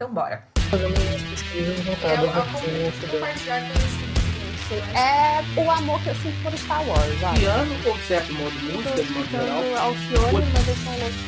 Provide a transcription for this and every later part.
Então bora. Fazendo pesquisas voltadas Eu- eu vocês. É o amor que eu sinto por Star Wars, olha. Piano ou certo modo música, de modo geral? lo-fi.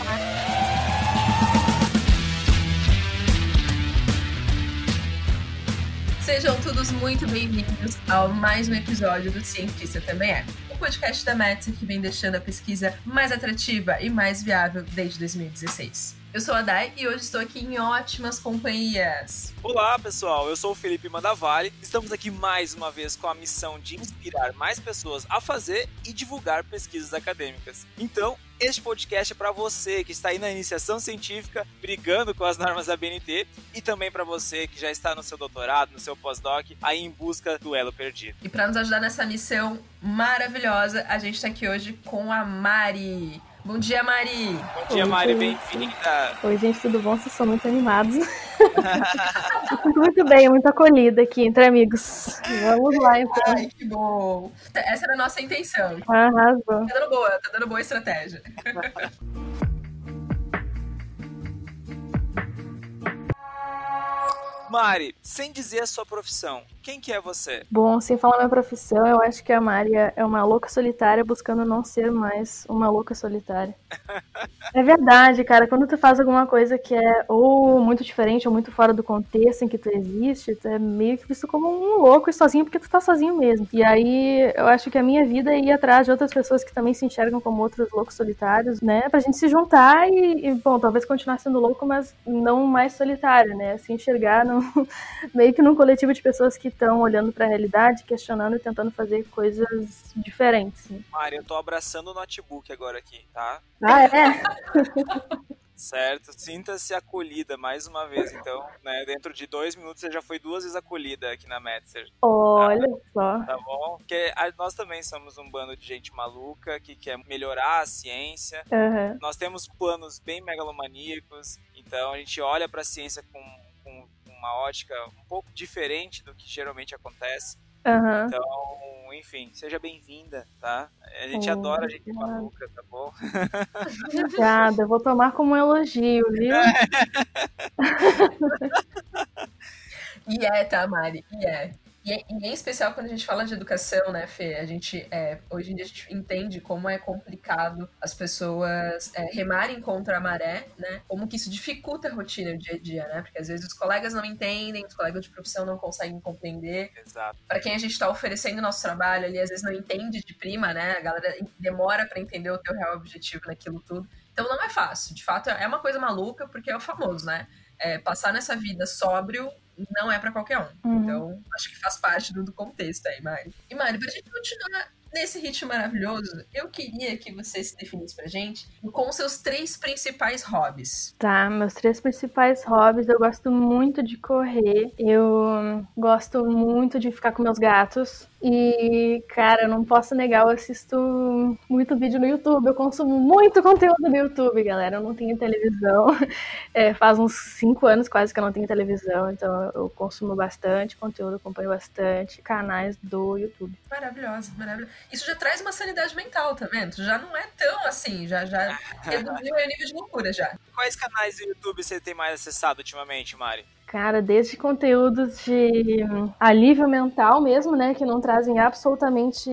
Sejam todos muito bem-vindos ao mais um episódio do Cientista Também É. O podcast da Metz que vem deixando a pesquisa mais atrativa e mais viável desde 2016. Eu sou a Dai e hoje estou aqui em ótimas companhias. Olá pessoal, eu sou o Felipe Mandavale. Estamos aqui mais uma vez com a missão de inspirar mais pessoas a fazer e divulgar pesquisas acadêmicas. Então, este podcast é para você que está aí na iniciação científica, brigando com as normas da BNT, e também para você que já está no seu doutorado, no seu pós-doc, aí em busca do elo perdido. E para nos ajudar nessa missão maravilhosa, a gente está aqui hoje com a Mari. Bom dia, Mari! Bom dia, Oi, Mari, bem-vinda. Oi, gente, tudo bom? Vocês são muito animados. muito bem, muito acolhida aqui entre amigos. Vamos lá, então. Ai, que bom! Essa era a nossa intenção. Arrasou. Tá dando boa, tá dando boa estratégia. Mari, sem dizer a sua profissão, quem que é você? Bom, sem falar minha profissão, eu acho que a Maria é uma louca solitária buscando não ser mais uma louca solitária. É verdade, cara. Quando tu faz alguma coisa que é ou muito diferente ou muito fora do contexto em que tu existe, tu é meio que visto como um louco e sozinho porque tu tá sozinho mesmo. E aí eu acho que a minha vida é ir atrás de outras pessoas que também se enxergam como outros loucos solitários, né? Pra gente se juntar e, e, bom, talvez continuar sendo louco, mas não mais solitário, né? Se enxergar num, meio que num coletivo de pessoas que estão olhando pra realidade, questionando e tentando fazer coisas diferentes. né? Mari, eu tô abraçando o notebook agora aqui, tá? Ah, é? Certo? Sinta-se acolhida mais uma vez. Então, né, dentro de dois minutos você já foi duas vezes acolhida aqui na Metzer, Olha só. tá bom? Porque a- nós também somos um bando de gente maluca que quer melhorar a ciência. Aham. Nós temos planos bem megalomaníacos, então a gente olha para a ciência com, com uma ótica um pouco diferente do que geralmente acontece. Aham. Então, enfim, seja bem-vinda, tá? A gente Oh, adora a gente obrigada. maluca, tá bom? Obrigada, eu vou tomar como um elogio, viu? E é, tá, Mari? E é. E, é- e em especial quando a gente fala de educação, né, Fê? A gente, é, hoje em dia, a gente entende como é complicado as pessoas é, remarem contra a maré, né? Como que isso dificulta a rotina, o dia a dia, né? Porque às vezes os colegas não entendem, os colegas de profissão não conseguem compreender. Exato. Para quem a gente está oferecendo o nosso trabalho ali, às vezes não entende de prima, né? A galera demora para entender o teu real objetivo naquilo tudo. Então não é fácil. De fato, é uma coisa maluca, porque é o famoso, né? É, passar nessa vida sóbrio não é para qualquer um. Uhum. Então, acho que faz parte do, do contexto aí, Mari. E, Mari, pra gente continuar nesse ritmo maravilhoso, eu queria que você se definisse pra gente com os seus três principais hobbies. Tá, meus três principais hobbies, eu gosto muito de correr, eu gosto muito de ficar com meus gatos. E, cara, eu não posso negar, eu assisto muito vídeo no YouTube, eu consumo muito conteúdo no YouTube, galera. Eu não tenho televisão, é, faz uns cinco anos quase que eu não tenho televisão, então eu consumo bastante conteúdo, acompanho bastante canais do YouTube. Maravilhosa, maravilhosa. Isso já traz uma sanidade mental, tá vendo? Já não é tão assim, já, já reduziu o nível de loucura já. Quais canais do YouTube você tem mais acessado ultimamente, Mari? Cara, desde conteúdos de alívio mental mesmo, né? Que não trazem absolutamente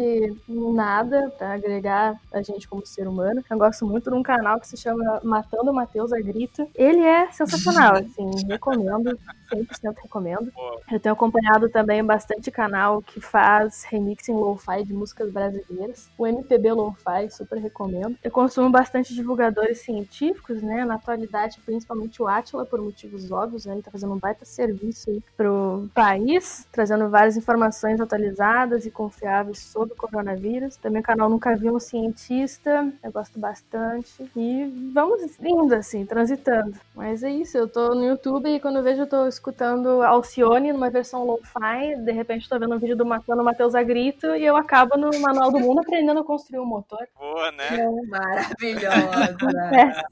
nada pra agregar a gente como ser humano. Eu gosto muito de um canal que se chama Matando Matheus a Grito. Ele é sensacional, assim, recomendo, 100% recomendo. Eu tenho acompanhado também bastante canal que faz remixing lo-fi de músicas brasileiras. O MPB Lo-Fi, super recomendo. Eu consumo bastante divulgadores científicos, né? Na atualidade, principalmente o Atila, por motivos óbvios, né? Ele tá fazendo um baita serviço aí pro país, trazendo várias informações atualizadas e confiáveis sobre o coronavírus. Também o canal Nunca Vi um Cientista, eu gosto bastante. E vamos indo, assim, transitando. Mas é isso, eu tô no YouTube e quando eu vejo eu tô escutando Alcione numa versão lo-fi, de repente tô vendo um vídeo do Matando Matheus a Grito e eu acabo no Manual do Mundo aprendendo a construir um motor. boa, né? Maravilhosa. É,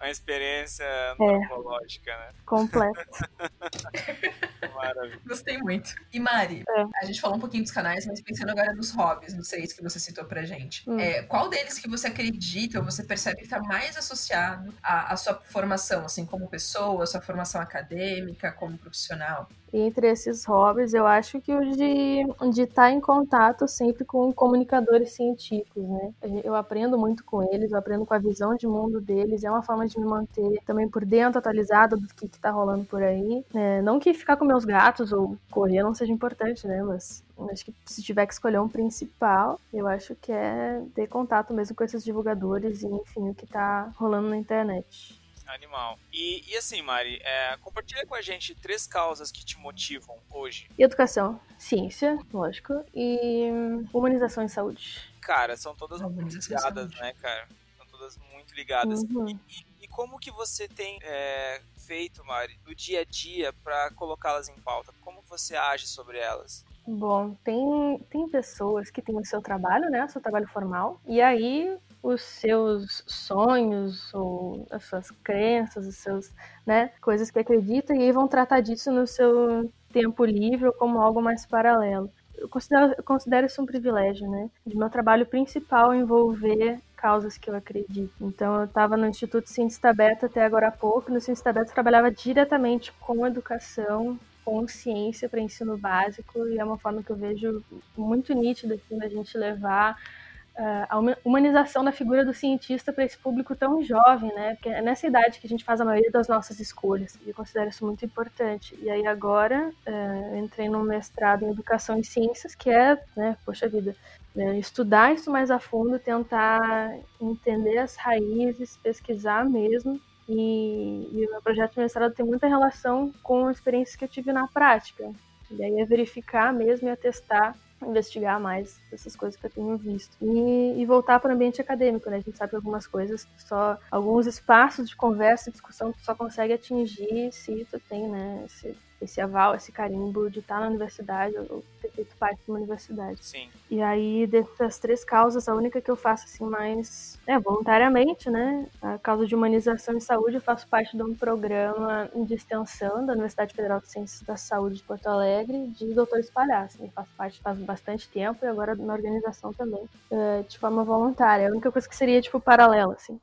Uma experiência antropológica, né? completo. Maravilha. Gostei muito. E Mari, É. a gente falou um pouquinho dos canais, mas pensando agora nos hobbies, nos três que você citou pra gente. Hum. É, qual deles que você acredita ou você percebe que tá mais associado à, à sua formação, assim, como pessoa, sua formação acadêmica, como profissional? Entre esses hobbies, eu acho que o de estar em contato sempre com comunicadores científicos, né? Eu aprendo muito com eles, eu aprendo com a visão de mundo deles, é uma forma de me manter também por dentro, atualizada do que, que tá rolando por aí. né? não que ficar com meus gatos ou correr não seja importante, né? Mas acho que se tiver que escolher um principal, eu acho que é ter contato mesmo com esses divulgadores e, enfim, o que tá rolando na internet. Animal. E, e assim, Mari, é, compartilha com a gente três causas que te motivam hoje. Educação, ciência, lógico, e hum, humanização e saúde. Cara, são todas muito e ligadas, né, cara? São todas muito ligadas. Uhum. E, e- e como que você tem é, feito, Mari, no dia a dia pra colocá-las em pauta? Como você age sobre elas? Bom, tem, tem pessoas que têm o seu trabalho, né? O seu trabalho formal, e aí os seus sonhos ou as suas crenças, os seus, né, coisas que acreditam e vão tratar disso no seu tempo livre ou como algo mais paralelo. Eu considero, eu considero isso um privilégio, né? De meu trabalho principal envolver causas que eu acredito. Então, eu estava no Instituto Cientista Beta até agora há pouco. No Cientista Beta eu trabalhava diretamente com educação, com ciência para ensino básico e é uma forma que eu vejo muito nítida assim, da gente levar a huma- humanização da figura do cientista para esse público tão jovem, né? Porque é nessa idade que a gente faz a maioria das nossas escolhas e eu considero isso muito importante. E aí agora eu entrei num mestrado em educação e ciências que é, né? Poxa vida, né, estudar isso mais a fundo, tentar entender as raízes, pesquisar mesmo e, e o meu projeto de mestrado tem muita relação com experiências que eu tive na prática. E aí é verificar mesmo e atestar, investigar mais essas coisas que eu tenho visto. E, e voltar para o ambiente acadêmico, né? A gente sabe que algumas coisas, só alguns espaços de conversa e discussão tu só consegue atingir se tu tem, né, esse, esse aval, esse carimbo de estar na universidade ou ter feito parte de uma universidade. Sim. E aí, dessas três causas, a única que eu faço assim mais é, voluntariamente, né? A causa de humanização e saúde, eu faço parte de um programa de extensão da Universidade Federal de Ciências da Saúde de Porto Alegre, de doutores palhaços. Eu faço parte faz bastante tempo e agora na organização também, é, de forma voluntária. A única coisa que seria, tipo, paralela, assim.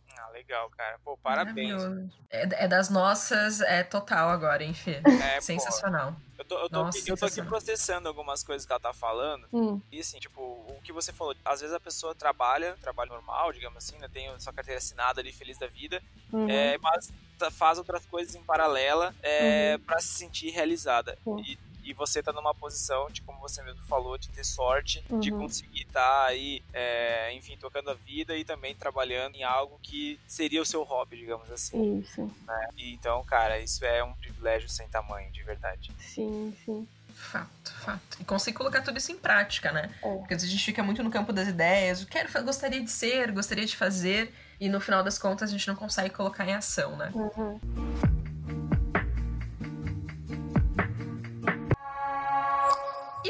Legal, cara. Pô, parabéns. É, é das nossas, é total agora, hein, Fê? É, pô, Sensacional. eu tô, eu tô Nossa, aqui, eu tô aqui processando algumas coisas que ela tá falando. Hum, E assim, tipo, o que você falou, às vezes a pessoa trabalha, trabalho normal, digamos assim, né? Tem a sua carteira assinada ali, feliz da vida, uhum. é, mas faz outras coisas em paralela é, pra se sentir realizada. Sim. E, e você tá numa posição de, como você mesmo falou, de ter sorte, de Uhum. conseguir estar aí, é, enfim, tocando a vida e também trabalhando em algo que seria o seu hobby, digamos assim. Isso. E, então, cara, isso é um privilégio sem tamanho, de verdade. Sim, sim. Fato, fato. E conseguir colocar tudo isso em prática, né? É. Porque às vezes a gente fica muito no campo das ideias, eu quero, fa- gostaria de ser, gostaria de fazer, e no final das contas a gente não consegue colocar em ação, né? Uhum.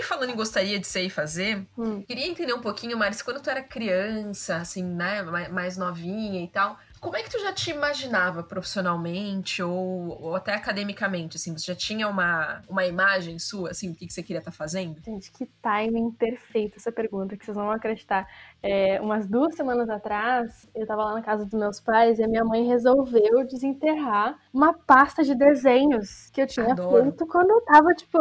Falando em gostaria de ser e fazer, Hum. queria entender um pouquinho, Maris, quando tu era criança, assim, né, mais, novinha e tal, como é que tu já te imaginava profissionalmente ou, ou até academicamente, assim? Você já tinha uma, uma imagem sua, assim, do que, que você queria estar fazendo? Gente, que timing perfeito essa pergunta, que vocês não vão acreditar. É, umas duas semanas atrás, eu tava lá na casa dos meus pais e a minha mãe resolveu desenterrar uma pasta de desenhos que eu tinha Adoro. feito quando eu tava, tipo,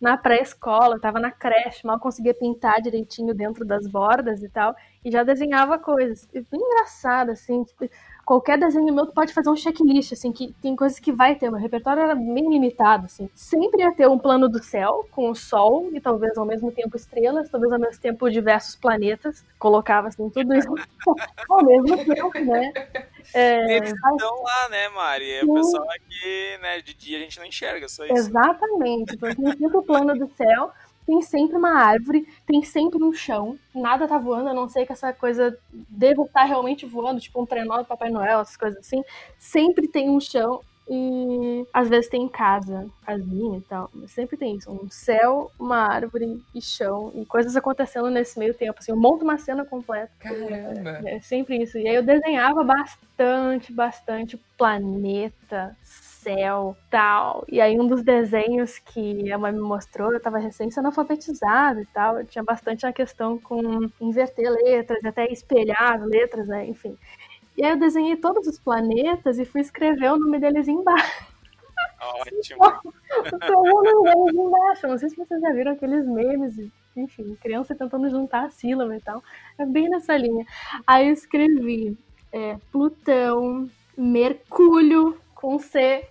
na pré-escola, tava na creche, mal conseguia pintar direitinho dentro das bordas e tal, e já desenhava coisas. E bem engraçado, assim, tipo, qualquer desenho meu tu pode fazer um checklist, assim, que tem coisas que vai ter. Meu repertório era bem limitado, assim. Sempre ia ter um plano do céu, com o sol e talvez ao mesmo tempo estrelas, talvez ao mesmo tempo diversos planetas. Colocava, assim, tudo isso ao mesmo tempo, né? É, Eles estão lá, né, Mari? É o pessoal aqui, né, de dia a gente não enxerga, só isso. Exatamente. Então, tem sempre o plano do céu, tem sempre uma árvore, tem sempre um chão, nada tá voando, a não ser que essa coisa deva estar realmente voando, tipo um trenó do Papai Noel, essas coisas assim. Sempre tem um chão e às vezes tem casa, casinha e tal, mas sempre tem isso, um céu, uma árvore e chão e coisas acontecendo nesse meio tempo, assim, eu monto uma cena completa. Caramba! É sempre isso. E aí eu desenhava bastante, bastante planeta, céu, tal. E aí um dos desenhos que a mãe me mostrou, eu tava recém sendo alfabetizada e tal, tinha bastante a questão com inverter letras, até espelhar as letras, né, enfim. E aí eu desenhei todos os planetas e fui escrever o nome deles embaixo. Ótimo. o nome deles embaixo. Não sei se vocês já viram aqueles memes, enfim, criança tentando juntar a sílaba e tal. É bem nessa linha. Aí eu escrevi é, Plutão, Mercúrio, com C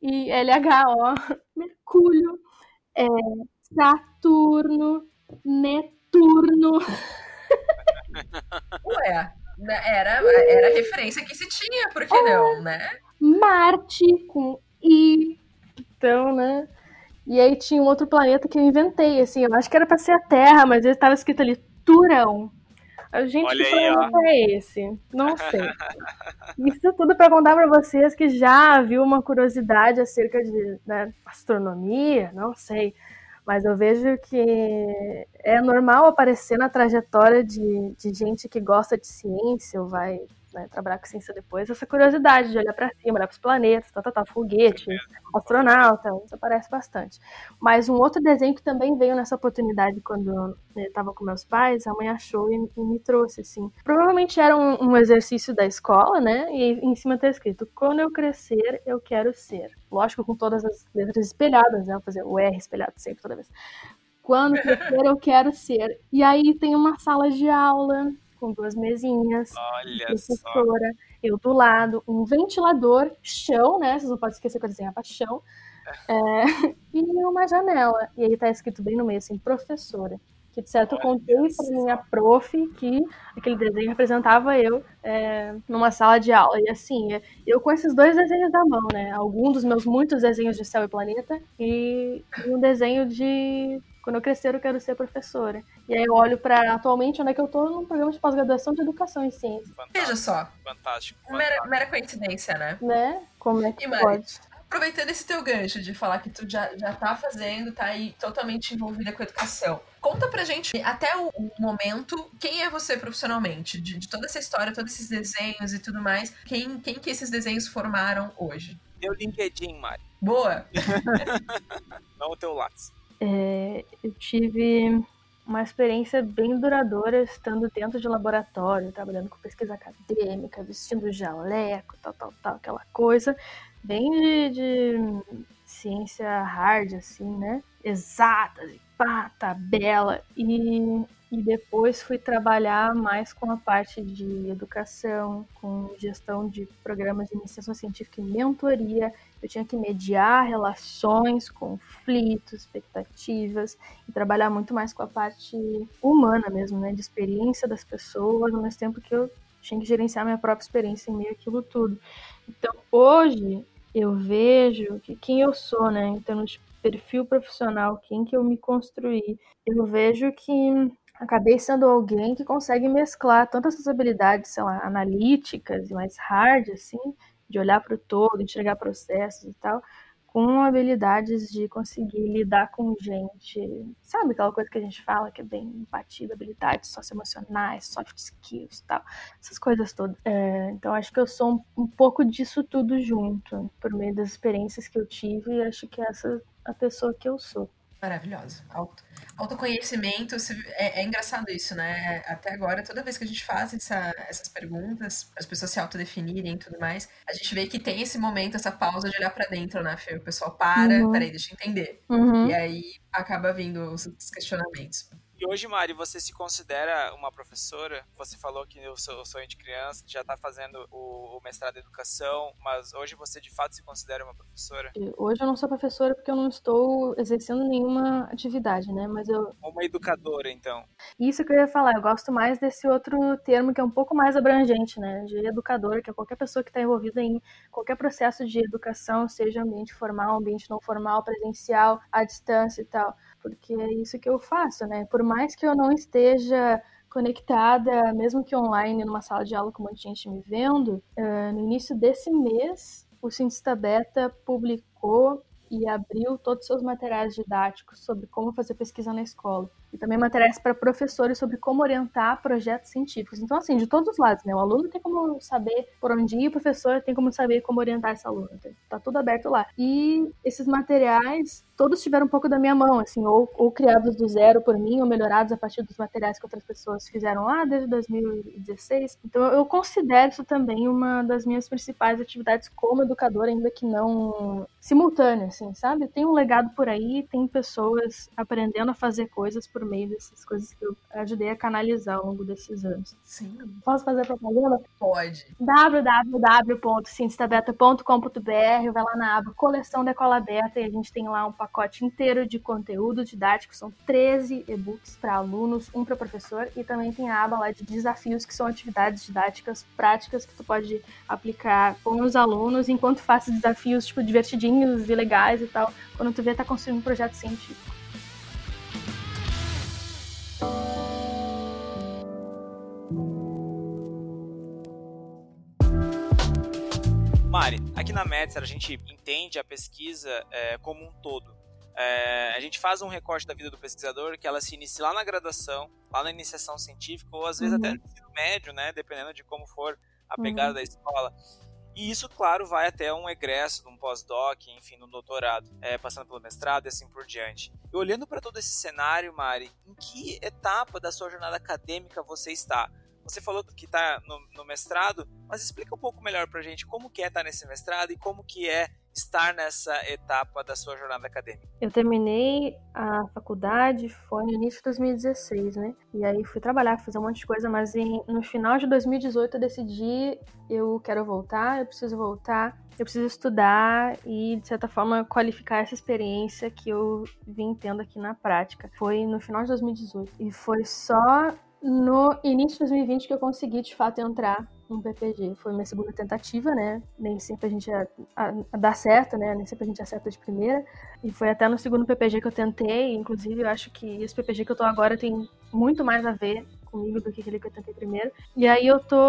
e LHO, Mercúrio, é, Saturno, Netuno. Ué, né, era, era a referência que se tinha, por que não, né? Marte com I. Então, né? E aí tinha um outro planeta que eu inventei, assim, eu acho que era pra ser a Terra, mas ele estava escrito ali Turão. A gente, Olha que aí, planeta é esse? Não sei. Isso tudo para contar para vocês que já viu uma curiosidade acerca de né, astronomia, não sei. Mas eu vejo que é normal aparecer na trajetória de, de gente que gosta de ciência ou vai né, trabalhar com ciência depois, essa curiosidade de olhar para cima, olhar para os planetas, tal, tal, tal, foguete, astronauta, isso aparece bastante. Mas um outro desenho que também veio nessa oportunidade quando eu estava com meus pais, a mãe achou e, e me trouxe, assim. Provavelmente era um, um, exercício da escola, né, e em cima está escrito, quando eu crescer, eu quero ser. Lógico, com todas as letras espelhadas, né, vou fazer o R espelhado sempre, toda vez. Quando crescer, eu quero ser. E aí tem uma sala de aula com duas mesinhas, Olha professora, eu do lado, um ventilador, chão, né? Vocês não podem esquecer que eu desenhava chão. É, e uma janela. E aí tá escrito bem no meio, assim, professora. Que de certo eu contei para minha prof que aquele desenho representava eu é, numa sala de aula. E assim, eu com esses dois desenhos na mão, né? Alguns dos meus muitos desenhos de céu e planeta e um desenho de quando eu crescer, eu quero ser professora. E aí eu olho para atualmente onde é que eu tô num programa de pós-graduação de educação em ciência. Fantástico, Veja só. Fantástico. Mera, fantástico. mera coincidência, né? Né? Como é que E, Mari? pode? Aproveitando esse teu gancho de falar que tu já, já tá fazendo, tá aí totalmente envolvida com a educação. Conta pra gente, até o, momento, quem é você profissionalmente? De, de toda essa história, todos esses desenhos e tudo mais, quem, quem que esses desenhos formaram hoje? Teu LinkedIn, Mari. Boa! Não o teu Lattes. É, eu tive uma experiência bem duradoura estando dentro de laboratório, trabalhando com pesquisa acadêmica, vestindo jaleco, tal, tal, tal, aquela coisa bem de, de ciência hard, assim, né? Exatas pá, tabela. E, e depois fui trabalhar mais com a parte de educação, com gestão de programas de iniciação científica e mentoria. Eu tinha que mediar relações, conflitos, expectativas e trabalhar muito mais com a parte humana mesmo, né? De experiência das pessoas, ao mesmo tempo que eu tinha que gerenciar minha própria experiência em meio àquilo tudo. Então, hoje, eu vejo que quem eu sou, né, em termos de perfil profissional, quem que eu me construí, eu vejo que acabei sendo alguém que consegue mesclar tantas essas habilidades, sei lá, analíticas e mais hard, assim, de olhar para o todo, enxergar processos e tal, com habilidades de conseguir lidar com gente, sabe aquela coisa que a gente fala que é bem batida, habilidades socioemocionais, soft skills e tal, essas coisas todas. É, então acho que eu sou um, um, pouco disso tudo junto, por meio das experiências que eu tive e acho que essa é a pessoa que eu sou. Maravilhoso. Auto, autoconhecimento, é, é, engraçado isso, né? Até agora, toda vez que a gente faz essa, essas perguntas, as pessoas se autodefinirem e tudo mais, a gente vê que tem esse momento, essa pausa de olhar para dentro, né, Fê? O pessoal para, uhum. peraí, deixa eu entender. Uhum. E aí acaba vindo os questionamentos. E hoje, Mari, você se considera uma professora? Você falou que o seu sonho de criança já está fazendo o, mestrado em educação, mas hoje você de fato se considera uma professora? Hoje eu não sou professora porque eu não estou exercendo nenhuma atividade, né? Mas eu. Uma educadora, então. Isso que eu ia falar, eu gosto mais desse outro termo que é um pouco mais abrangente, né? De educadora, que é qualquer pessoa que está envolvida em qualquer processo de educação, seja ambiente formal, ambiente não formal, presencial, à distância e tal porque é isso que eu faço, né? Por mais que eu não esteja conectada, mesmo que online, numa sala de aula com um monte de gente me vendo, uh, no início desse mês, o Cientista Beta publicou e abriu todos os seus materiais didáticos sobre como fazer pesquisa na escola. E também materiais para professores sobre como orientar projetos científicos. Então, assim, de todos os lados, né? O aluno tem como saber por onde ir, o professor tem como saber como orientar esse aluno. Tá tudo aberto lá. E esses materiais todos tiveram um pouco da minha mão, assim, ou, ou, criados do zero por mim, ou melhorados a partir dos materiais que outras pessoas fizeram lá desde 2016. Então eu considero isso também uma das minhas principais atividades como educadora, ainda que não simultânea, assim, sabe? Tem um legado por aí, tem pessoas aprendendo a fazer coisas por meio dessas coisas que eu ajudei a canalizar ao longo desses anos. Sim. Posso fazer propaganda? Pode. www.ciencedaberta.com.br vai lá na aba Coleção da Cola Aberta e a gente tem lá um pacote inteiro de conteúdo didático, são 13 e-books para alunos, um para professor, e também tem a aba lá de desafios, que são atividades didáticas práticas que tu pode aplicar com os alunos enquanto faz desafios, tipo, divertidinhos e legais e tal, quando tu vê tá construindo um projeto científico. Mari, aqui na Metzer a gente entende a pesquisa é, como um todo. É, a gente faz um recorte da vida do pesquisador que ela se inicia lá na graduação, lá na iniciação científica, ou às vezes uhum. até no ensino médio, né? Dependendo de como for a pegada uhum. da escola. E isso, claro, vai até um egresso, um pós-doc, enfim, no doutorado, é, passando pelo mestrado e assim por diante. E olhando para todo esse cenário, Mari, em que etapa da sua jornada acadêmica você está? Você falou que está no, no, mestrado, mas explica um pouco melhor para a gente como que é estar tá nesse mestrado e como que é estar nessa etapa da sua jornada acadêmica. Eu terminei a faculdade, foi no início de 2016, né? E aí fui trabalhar, fazer um monte de coisa, mas em, no final de 2018 eu decidi, eu quero voltar, eu preciso voltar, eu preciso estudar e, de certa forma, qualificar essa experiência que eu vim tendo aqui na prática. Foi no final de 2018. E foi só no início de 2020 que eu consegui de fato entrar no PPG. Foi minha segunda tentativa, né? Nem sempre a gente a, a, dá certo, né? Nem sempre a gente acerta de primeira. E foi até no segundo PPG que eu tentei. Inclusive, eu acho que esse PPG que eu tô agora tem muito mais a ver comigo do que aquele que eu tentei primeiro. E aí eu tô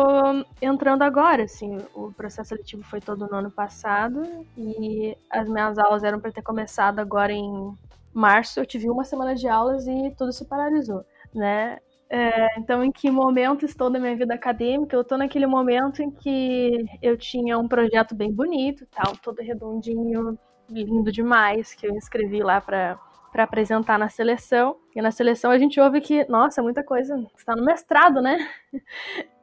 entrando agora, assim, o processo seletivo foi todo no ano passado e as minhas aulas eram para ter começado agora em março. Eu tive uma semana de aulas e tudo se paralisou, né? É, então, em que momento estou da minha vida acadêmica? Eu estou naquele momento em que eu tinha um projeto bem bonito, tal, todo redondinho, lindo demais, que eu escrevi lá para para apresentar na seleção. E na seleção a gente ouve que, nossa, muita coisa está no mestrado, né?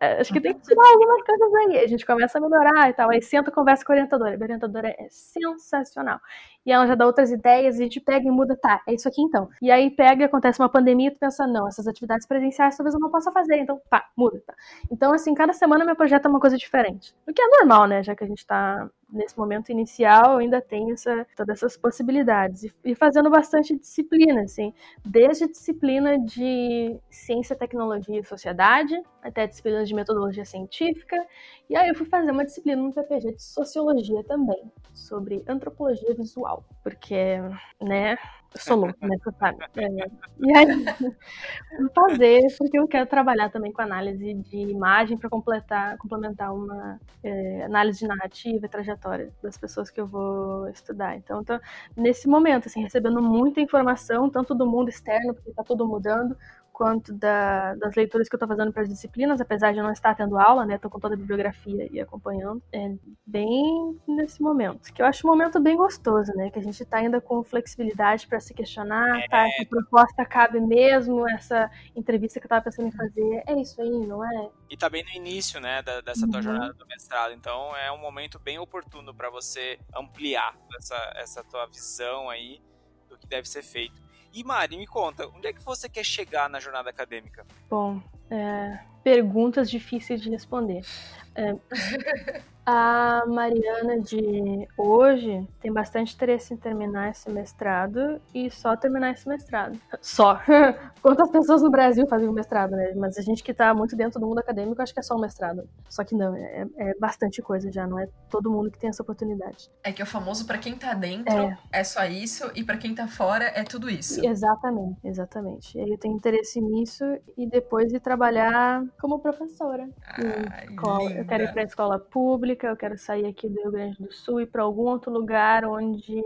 É, acho que tem que tirar algumas coisas aí. A gente começa a melhorar e tal. Aí senta conversa com a orientadora. A orientadora é sensacional. E ela já dá outras ideias, a gente pega e muda, tá, é isso aqui então. E aí pega, acontece uma pandemia e tu pensa, não, essas atividades presenciais talvez eu não possa fazer, então pá, muda, tá. Então, assim, cada semana meu projeto é uma coisa diferente. O que é normal, né, já que a gente tá nesse momento inicial ainda tem essa, todas essas possibilidades. E, e, fazendo bastante disciplina, assim, desde disciplina de ciência, tecnologia e sociedade, até disciplinas de metodologia científica. E aí eu fui fazer uma disciplina no PPG de sociologia também, sobre antropologia visual, porque, né, eu louca, né, você sabe. É. E aí, vou fazer, porque eu quero trabalhar também com análise de imagem para completar, complementar uma é, análise de narrativa e trajetória das pessoas que eu vou estudar. Então, tô nesse momento, assim, recebendo muita informação, tanto do mundo externo, porque está tudo mudando, quanto da, das leituras que eu estou fazendo para as disciplinas, apesar de não estar tendo aula, né? Estou com toda a bibliografia e acompanhando. É bem nesse momento, que eu acho um momento bem gostoso, né? Que a gente está ainda com flexibilidade para se questionar, tá? Essa proposta cabe mesmo, essa entrevista que eu estava pensando em fazer, é isso aí, não é? E tá bem no início, né, da, dessa tua uhum. jornada do mestrado, então é um momento bem oportuno para você ampliar essa, essa tua visão aí do que deve ser feito. E Mari, me conta, onde é que você quer chegar na jornada acadêmica? Bom, é, perguntas difíceis de responder. É, A Mariana de hoje tem bastante interesse em terminar esse mestrado e só terminar esse mestrado. Só. Quantas pessoas no Brasil fazem um mestrado, né? Mas a gente que tá muito dentro do mundo acadêmico, acho que é só um mestrado. Só que não, é, é bastante coisa já, não é todo mundo que tem essa oportunidade. É que é o famoso para quem tá dentro é. é só isso e para quem tá fora é tudo isso. Exatamente, exatamente. E eu tenho interesse nisso e depois de trabalhar como professora. Ai, Escola- Eu quero ir para escola pública, eu quero sair aqui do Rio Grande do Sul e para algum outro lugar onde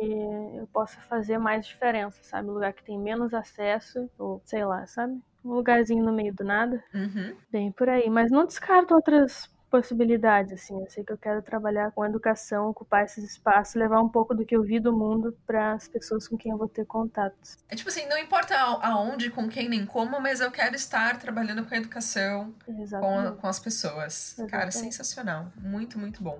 eu possa fazer mais diferença, sabe? Um lugar que tem menos acesso, ou sei lá, sabe? Um lugarzinho no meio do nada. Uhum. Bem por aí, mas não descarto outras possibilidades, assim. Eu sei que eu quero trabalhar com educação, ocupar esses espaços, levar um pouco do que eu vi do mundo para as pessoas com quem eu vou ter contato. É tipo assim, não importa aonde, com quem, nem como, mas eu quero estar trabalhando com a educação, com, com as pessoas. Cara, Exatamente. sensacional. Muito, muito bom.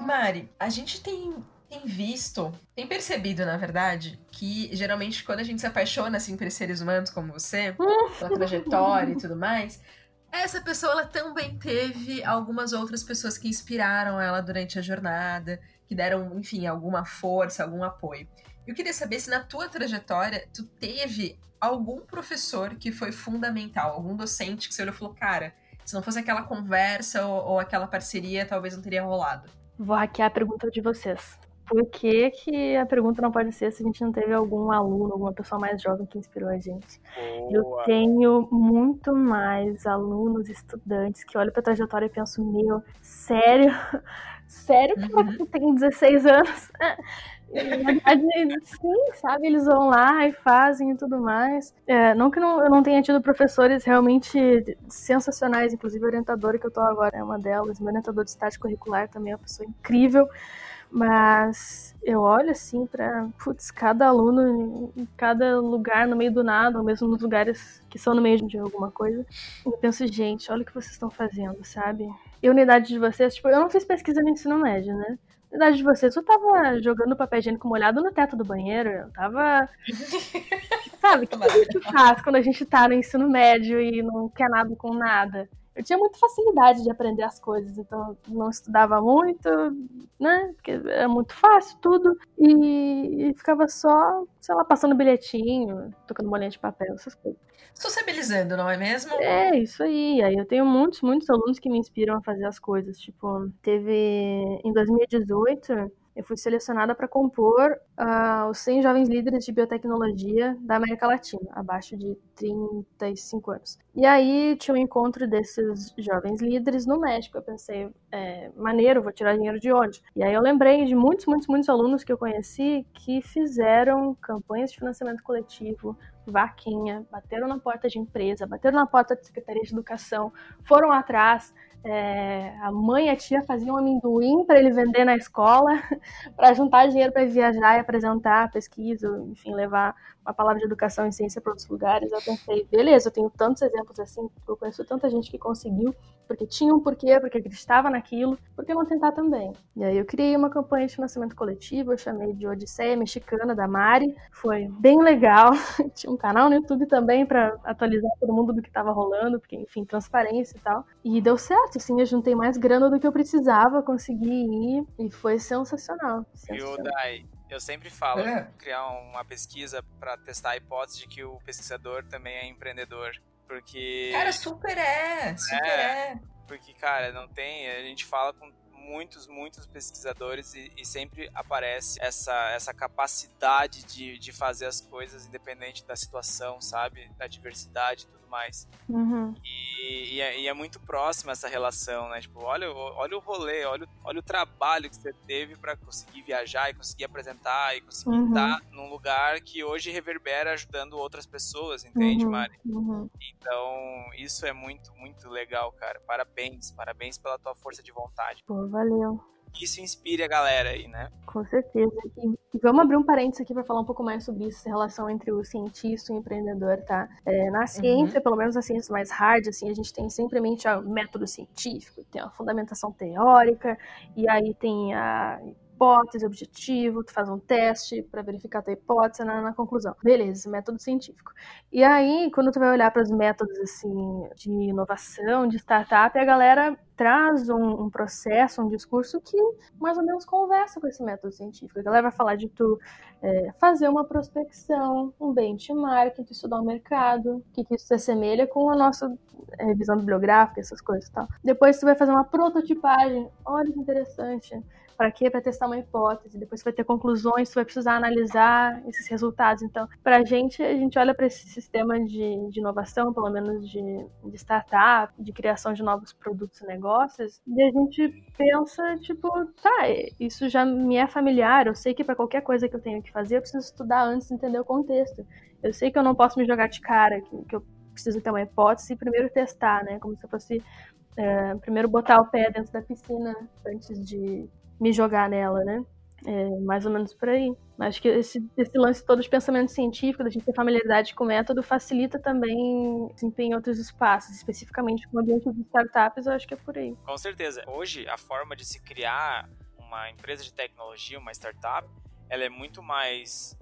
Mari, a gente tem, tem visto, tem percebido, na verdade, que geralmente quando a gente se apaixona assim, por seres humanos como você, pela trajetória e tudo mais, essa pessoa ela também teve algumas outras pessoas que inspiraram ela durante a jornada, que deram, enfim, alguma força, algum apoio. Eu queria saber se na tua trajetória tu teve algum professor que foi fundamental, algum docente que você olhou e falou, cara, se não fosse aquela conversa ou, ou aquela parceria, talvez não teria rolado. Vou hackear a pergunta de vocês. Por que, que a pergunta não pode ser se a gente não teve algum aluno, alguma pessoa mais jovem que inspirou a gente? Eu Boa. tenho muito mais alunos, estudantes que olham pra trajetória e pensam, meu, sério? Sério que Uhum. tem 16 anos? Na verdade, sim, sabe? Eles vão lá e fazem e tudo mais. É, não que não- eu não tenha tido professores realmente sensacionais, inclusive a orientadora que eu tô agora é uma delas. Meu orientador de estágio curricular também é uma pessoa incrível. Mas eu olho assim pra, putz, cada aluno em cada lugar no meio do nada, ou mesmo nos lugares que são no meio de alguma coisa. Eu penso, gente, olha o que vocês estão fazendo, sabe? E a unidade de vocês, tipo, eu não fiz pesquisa no ensino médio, né? A unidade de vocês, eu tava jogando papel higiênico molhado no teto do banheiro, eu tava. Sabe, o que a gente faz quando a gente tá no ensino médio e não quer nada com nada? Eu tinha muita facilidade de aprender as coisas, então não estudava muito, né? Porque era muito fácil tudo. E, e ficava só, sei lá, passando bilhetinho, tocando bolinha de papel, essas coisas. Sociabilizando, não é mesmo? É, isso aí. Aí eu tenho muitos, muitos alunos que me inspiram a fazer as coisas. Tipo, teve em 2018, eu fui selecionada para compor ah, os 100 jovens líderes de biotecnologia da América Latina, abaixo de 35 anos. E aí tinha um encontro desses jovens líderes no México. Eu pensei, é, maneiro, vou tirar dinheiro de onde? E aí eu lembrei de muitos, muitos, muitos alunos que eu conheci que fizeram campanhas de financiamento coletivo, vaquinha, bateram na porta de empresa, bateram na porta da Secretaria de Educação, foram atrás. É, a mãe e a tia faziam amendoim para ele vender na escola, para juntar dinheiro para viajar e apresentar pesquisa, enfim, levar uma palavra de educação e ciência para outros lugares. Eu pensei, beleza, eu tenho tantos exemplos assim, eu conheço tanta gente que conseguiu, porque tinha um porquê, porque acreditava naquilo, por que não tentar também? E aí eu criei uma campanha de financiamento coletivo, eu chamei de Odisseia Mexicana da Mari, foi bem legal. Tinha um canal no YouTube também para atualizar todo mundo do que estava rolando, porque enfim, transparência e tal. E deu certo, assim, eu juntei mais grana do que eu precisava, consegui ir e foi sensacional. Sensacional. Dai? Eu sempre falo, É. criar uma pesquisa para testar a hipótese de que o pesquisador também é empreendedor. Porque, Cara, super é, super é. porque, cara, não tem. A gente fala com muitos, muitos pesquisadores e, e sempre aparece essa, essa capacidade de, de fazer as coisas independente da situação, sabe? Da diversidade e tudo mais. Uhum. E, e é, e é muito próxima essa relação, né? Tipo, olha, o- olha o rolê, olha, o- olha o trabalho que você teve para conseguir viajar e conseguir apresentar e conseguir Uhum. estar num lugar que hoje reverbera ajudando outras pessoas, entende, Uhum. Mari? Uhum. Então, isso é muito, muito legal, cara. Parabéns, parabéns pela tua força de vontade. Pô, valeu. Isso inspire a galera aí, né? Com certeza. E, vamos abrir um parênteses aqui para falar um pouco mais sobre isso, essa relação entre o cientista e o empreendedor, tá? É, na ciência, pelo menos nas ciências mais hard, assim, a gente tem sempre em mente o método científico, tem a fundamentação teórica, e aí tem a hipótese, objetivo, tu faz um teste para verificar a tua hipótese na, na conclusão. Beleza, método científico. E aí, quando tu vai olhar para os métodos assim de inovação, de startup, a galera traz um, um processo, um discurso que mais ou menos conversa com esse método científico. A galera vai falar de tu é, fazer uma prospecção, um benchmark, tu estudar o mercado, o que, que isso se assemelha com a nossa é, revisão bibliográfica, essas coisas e tal. Depois tu vai fazer uma prototipagem, olha que interessante. Para quê? Para testar uma hipótese. Depois você vai ter conclusões, você vai precisar analisar esses resultados. Então, para a gente, a gente olha para esse sistema de, de, inovação, pelo menos de, de startup, de criação de novos produtos e negócios, e a gente pensa, tipo, tá, isso já me é familiar, eu sei que para qualquer coisa que eu tenho que fazer, eu preciso estudar antes, entender o contexto. Eu sei que eu não posso me jogar de cara, que, que eu preciso ter uma hipótese e primeiro testar, né? Como se fosse é, primeiro botar o pé dentro da piscina antes de me jogar nela, né? É, mais ou menos por aí. Acho que esse, esse, lance todo de pensamento científico, da gente ter familiaridade com o método, facilita também desempenho em outros espaços, especificamente com o ambiente de startups, eu acho que é por aí. Com certeza. Hoje, a forma de se criar uma empresa de tecnologia, uma startup, ela é muito mais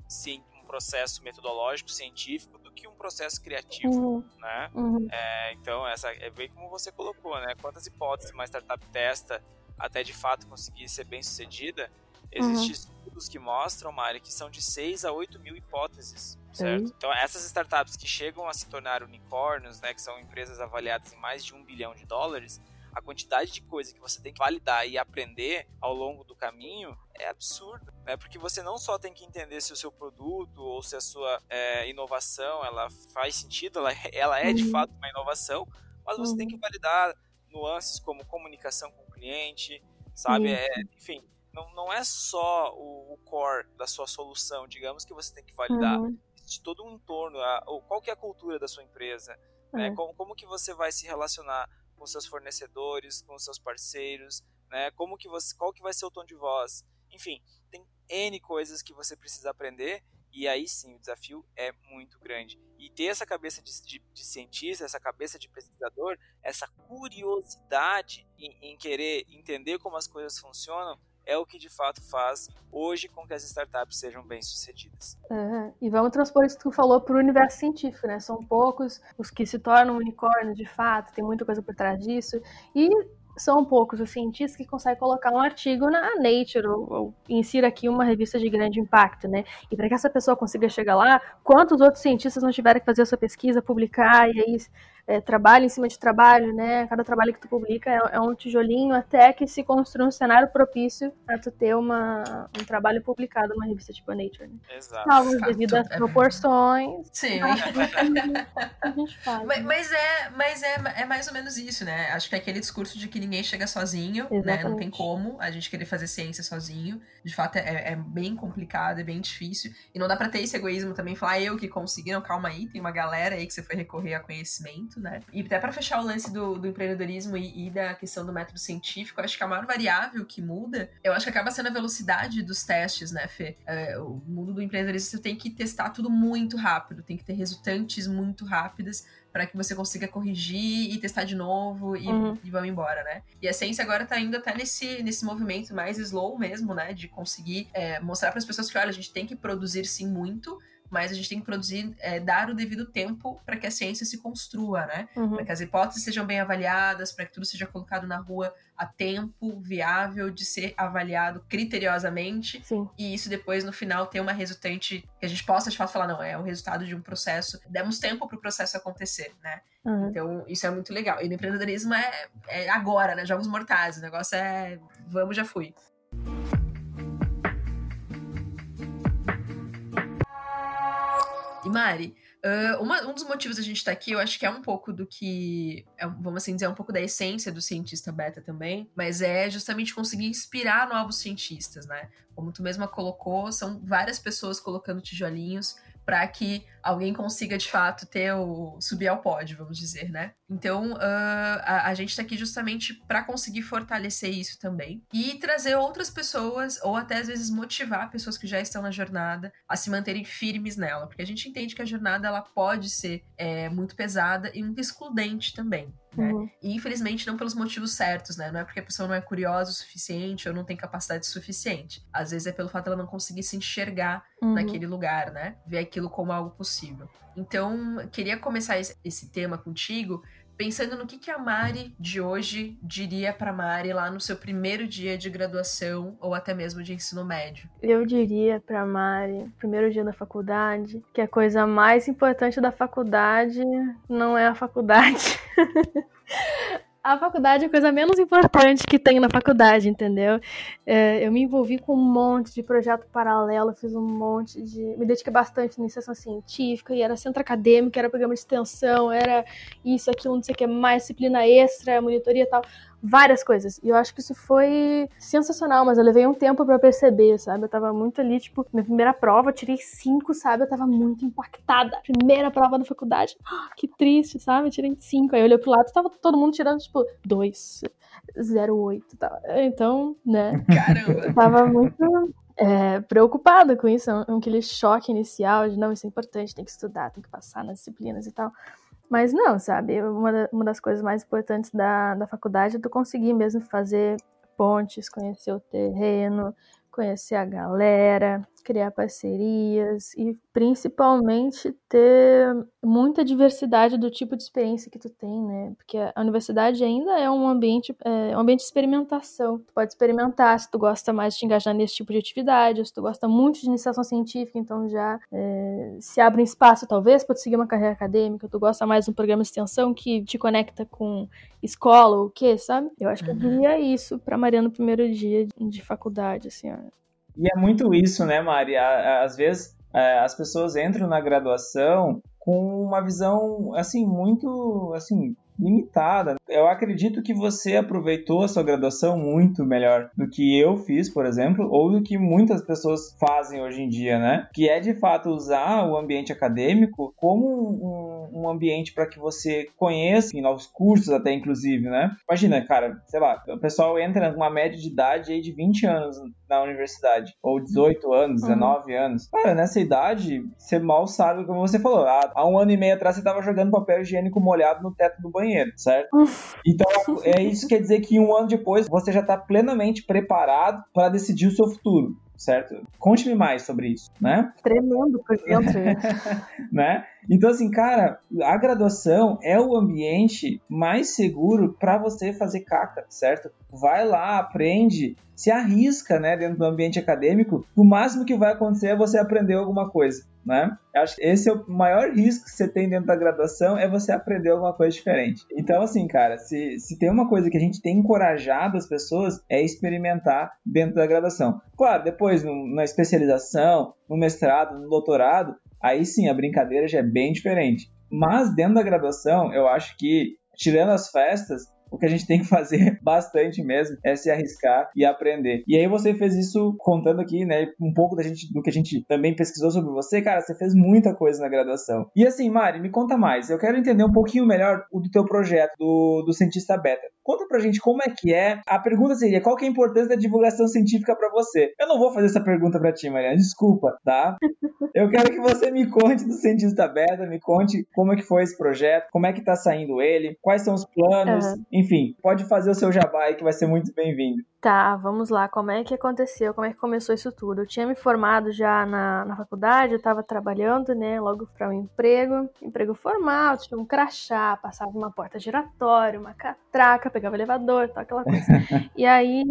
um processo metodológico, científico, do que um processo criativo, uhum. né? Uhum. É, então, essa é bem como você colocou, né? Quantas hipóteses uma startup testa até de fato conseguir ser bem sucedida, existem uhum. estudos que mostram, Mari, que são de 6 a 8 mil hipóteses, certo? Sim. Então, essas startups que chegam a se tornar unicórnios, né, que são empresas avaliadas em mais de um bilhão de dólares, a quantidade de coisa que você tem que validar e aprender ao longo do caminho é absurdo, né? Porque você não só tem que entender se o seu produto ou se a sua é, inovação ela faz sentido, ela, ela é de uhum. fato uma inovação, mas você uhum. tem que validar nuances como comunicação com cliente, sabe? Uhum. É, enfim, não, não é só o, o, core da sua solução, digamos, que você tem que validar. Uhum. De todo um entorno, a, qual que é a cultura da sua empresa, né? É. Como, como que você vai se relacionar com seus fornecedores, com seus parceiros, né? Como que você, qual que vai ser o tom de voz? Enfim, tem N coisas que você precisa aprender e aí sim o desafio é muito grande. E ter essa cabeça de, de, de cientista, essa cabeça de pesquisador, essa curiosidade em, em querer entender como as coisas funcionam, é o que de fato faz hoje com que as startups sejam bem-sucedidas. É, e vamos transpor isso que tu falou para o universo científico, né? São poucos os que se tornam unicórnios de fato, tem muita coisa por trás disso. E são poucos os cientistas que conseguem colocar um artigo na Nature ou, ou insira aqui uma revista de grande impacto, né? E para que essa pessoa consiga chegar lá, quantos outros cientistas não tiveram que fazer a sua pesquisa, publicar e aí é, trabalho em cima de trabalho, né? Cada trabalho que tu publica é, é, um tijolinho até que se construa um cenário propício para tu ter uma, um trabalho publicado numa revista tipo a Nature. Né? Exato. Salvo devido às é proporções. Sim. a gente faz, mas, né? mas, é, mas é, é mais ou menos isso, né? Acho que é aquele discurso de que ninguém chega sozinho, Exatamente. né? Não tem como a gente querer fazer ciência sozinho. De fato, é, é bem complicado, é bem difícil. E não dá para ter esse egoísmo também, falar ah, eu que consegui. Não, calma aí, tem uma galera aí que você foi recorrer a conhecimento né? E até para fechar o lance do, do empreendedorismo e, e, da questão do método científico, acho que a maior variável que muda, eu acho que acaba sendo a velocidade dos testes, né, Fê? É, o mundo do empreendedorismo você tem que testar tudo muito rápido, tem que ter resultantes muito rápidas para que você consiga corrigir e testar de novo e, uhum. e vamos embora, né? E a ciência agora tá indo até nesse, nesse movimento mais slow mesmo, né? De conseguir é, mostrar para as pessoas que, olha, a gente tem que produzir sim muito, mas a gente tem que produzir, é, dar o devido tempo para que a ciência se construa, né? Uhum. Para que as hipóteses sejam bem avaliadas, para que tudo seja colocado na rua a tempo viável de ser avaliado criteriosamente. Sim. E isso depois, no final, ter uma resultante que a gente possa, de fato, falar, não, é o resultado de um processo. Demos tempo para o processo acontecer, né? Uhum. Então, isso é muito legal. E no empreendedorismo é, é agora, né? Jogos mortais. O negócio é vamos, já fui. Mari, uh, uma, um dos motivos da gente estar tá aqui, eu acho que é um pouco do que, é, vamos assim dizer, um pouco da essência do cientista beta também, mas é justamente conseguir inspirar novos cientistas, né? Como tu mesma colocou, são várias pessoas colocando tijolinhos para que alguém consiga de fato ter o subir ao pódio, vamos dizer, né? Então uh, a, a, gente está aqui justamente para conseguir fortalecer isso também e trazer outras pessoas ou até às vezes motivar pessoas que já estão na jornada a se manterem firmes nela, porque a gente entende que a jornada ela pode ser é, muito pesada e muito excludente também. Né? Uhum. E infelizmente não pelos motivos certos, né? Não é porque a pessoa não é curiosa o suficiente ou não tem capacidade suficiente. Às vezes é pelo fato dela não conseguir se enxergar uhum. naquele lugar, né? Ver aquilo como algo possível. Então, queria começar esse, tema contigo pensando no que, que a Mari de hoje diria para Mari lá no seu primeiro dia de graduação ou até mesmo de ensino médio. Eu diria para Mari, primeiro dia da faculdade, que a coisa mais importante da faculdade não é a faculdade. A faculdade é a coisa menos importante que tem na faculdade, entendeu? É, eu me envolvi com um monte de projeto paralelo, fiz um monte de. Me dediquei bastante na iniciação científica, e era centro acadêmico, era programa de extensão, era isso, aquilo, não sei o que, mais disciplina extra, monitoria e tal várias coisas. E eu acho que isso foi sensacional, mas eu levei um tempo para perceber, sabe? Eu tava muito ali, tipo, minha primeira prova, eu tirei cinco, sabe? Eu tava muito impactada. Primeira prova da faculdade, oh, que triste, sabe? Eu tirei cinco. Aí eu olhei pro lado, tava todo mundo tirando, tipo, dois, zero, oito, tal. Então, né? Caramba! Eu tava muito é, preocupada com isso, é um, aquele choque inicial de não, isso é importante, tem que estudar, tem que passar nas disciplinas e tal. Mas não, sabe? Uma, uma das coisas mais importantes da, da faculdade é tu conseguir mesmo fazer pontes, conhecer o terreno, conhecer a galera, criar parcerias e principalmente ter muita diversidade do tipo de experiência que tu tem, né? Porque a universidade ainda é um ambiente, é um ambiente de experimentação. Tu pode experimentar se tu gosta mais de te engajar nesse tipo de atividade, se tu gosta muito de iniciação científica, então já é, se abre um espaço talvez para tu seguir uma carreira acadêmica. Tu gosta mais de um programa de extensão que te conecta com escola ou o quê, sabe? Eu acho que eu uhum. diria isso para Maria no primeiro dia de faculdade, assim, ó. E é muito isso, né, Mari? Às vezes é, as pessoas entram na graduação com uma visão, assim, muito, assim, limitada. Eu acredito que você aproveitou a sua graduação muito melhor do que eu fiz, por exemplo, ou do que muitas pessoas fazem hoje em dia, né? Que é de fato usar o ambiente acadêmico como um, um ambiente para que você conheça em novos cursos, até inclusive, né? Imagina, cara, sei lá, o pessoal entra numa média de idade aí de 20 anos na universidade, ou 18 anos, 19 uhum. anos. Cara, nessa idade, você mal sabe, como você falou, há um ano e meio atrás você estava jogando papel higiênico molhado no teto do banheiro banheiro, certo? Então, é isso quer dizer que um ano depois você já está plenamente preparado para decidir o seu futuro certo? Conte-me mais sobre isso, né? Tremendo por dentro. né? Então, assim, cara, a graduação é o ambiente mais seguro para você fazer caca, certo? Vai lá, aprende, se arrisca, né, dentro do ambiente acadêmico. O máximo que vai acontecer é você aprender alguma coisa, né? Eu acho que esse é o maior risco que você tem dentro da graduação é você aprender alguma coisa diferente. Então, assim, cara, se, se tem uma coisa que a gente tem encorajado as pessoas é experimentar dentro da graduação. Claro, depois no, na especialização, no mestrado, no doutorado, aí sim a brincadeira já é bem diferente. Mas dentro da graduação, eu acho que, tirando as festas, o que a gente tem que fazer bastante mesmo é se arriscar e aprender. E aí você fez isso contando aqui, né, um pouco da gente, do que a gente também pesquisou sobre você, cara, você fez muita coisa na graduação. E assim, Mari, me conta mais. Eu quero entender um pouquinho melhor o do teu projeto, do, do cientista beta. Conta pra gente como é que é. A pergunta seria: qual que é a importância da divulgação científica para você? Eu não vou fazer essa pergunta para ti, Mariana, desculpa, tá? Eu quero que você me conte do cientista beta, me conte como é que foi esse projeto, como é que tá saindo ele, quais são os planos, uhum. Enfim, pode fazer o seu jabá aí que vai ser muito bem-vindo. Tá, vamos lá. Como é que aconteceu? Como é que começou isso tudo? Eu tinha me formado já na, na faculdade, eu estava trabalhando, né, logo para um emprego, emprego formal, tinha um crachá, passava uma porta giratória, uma catraca, pegava elevador, tal, aquela coisa. e aí,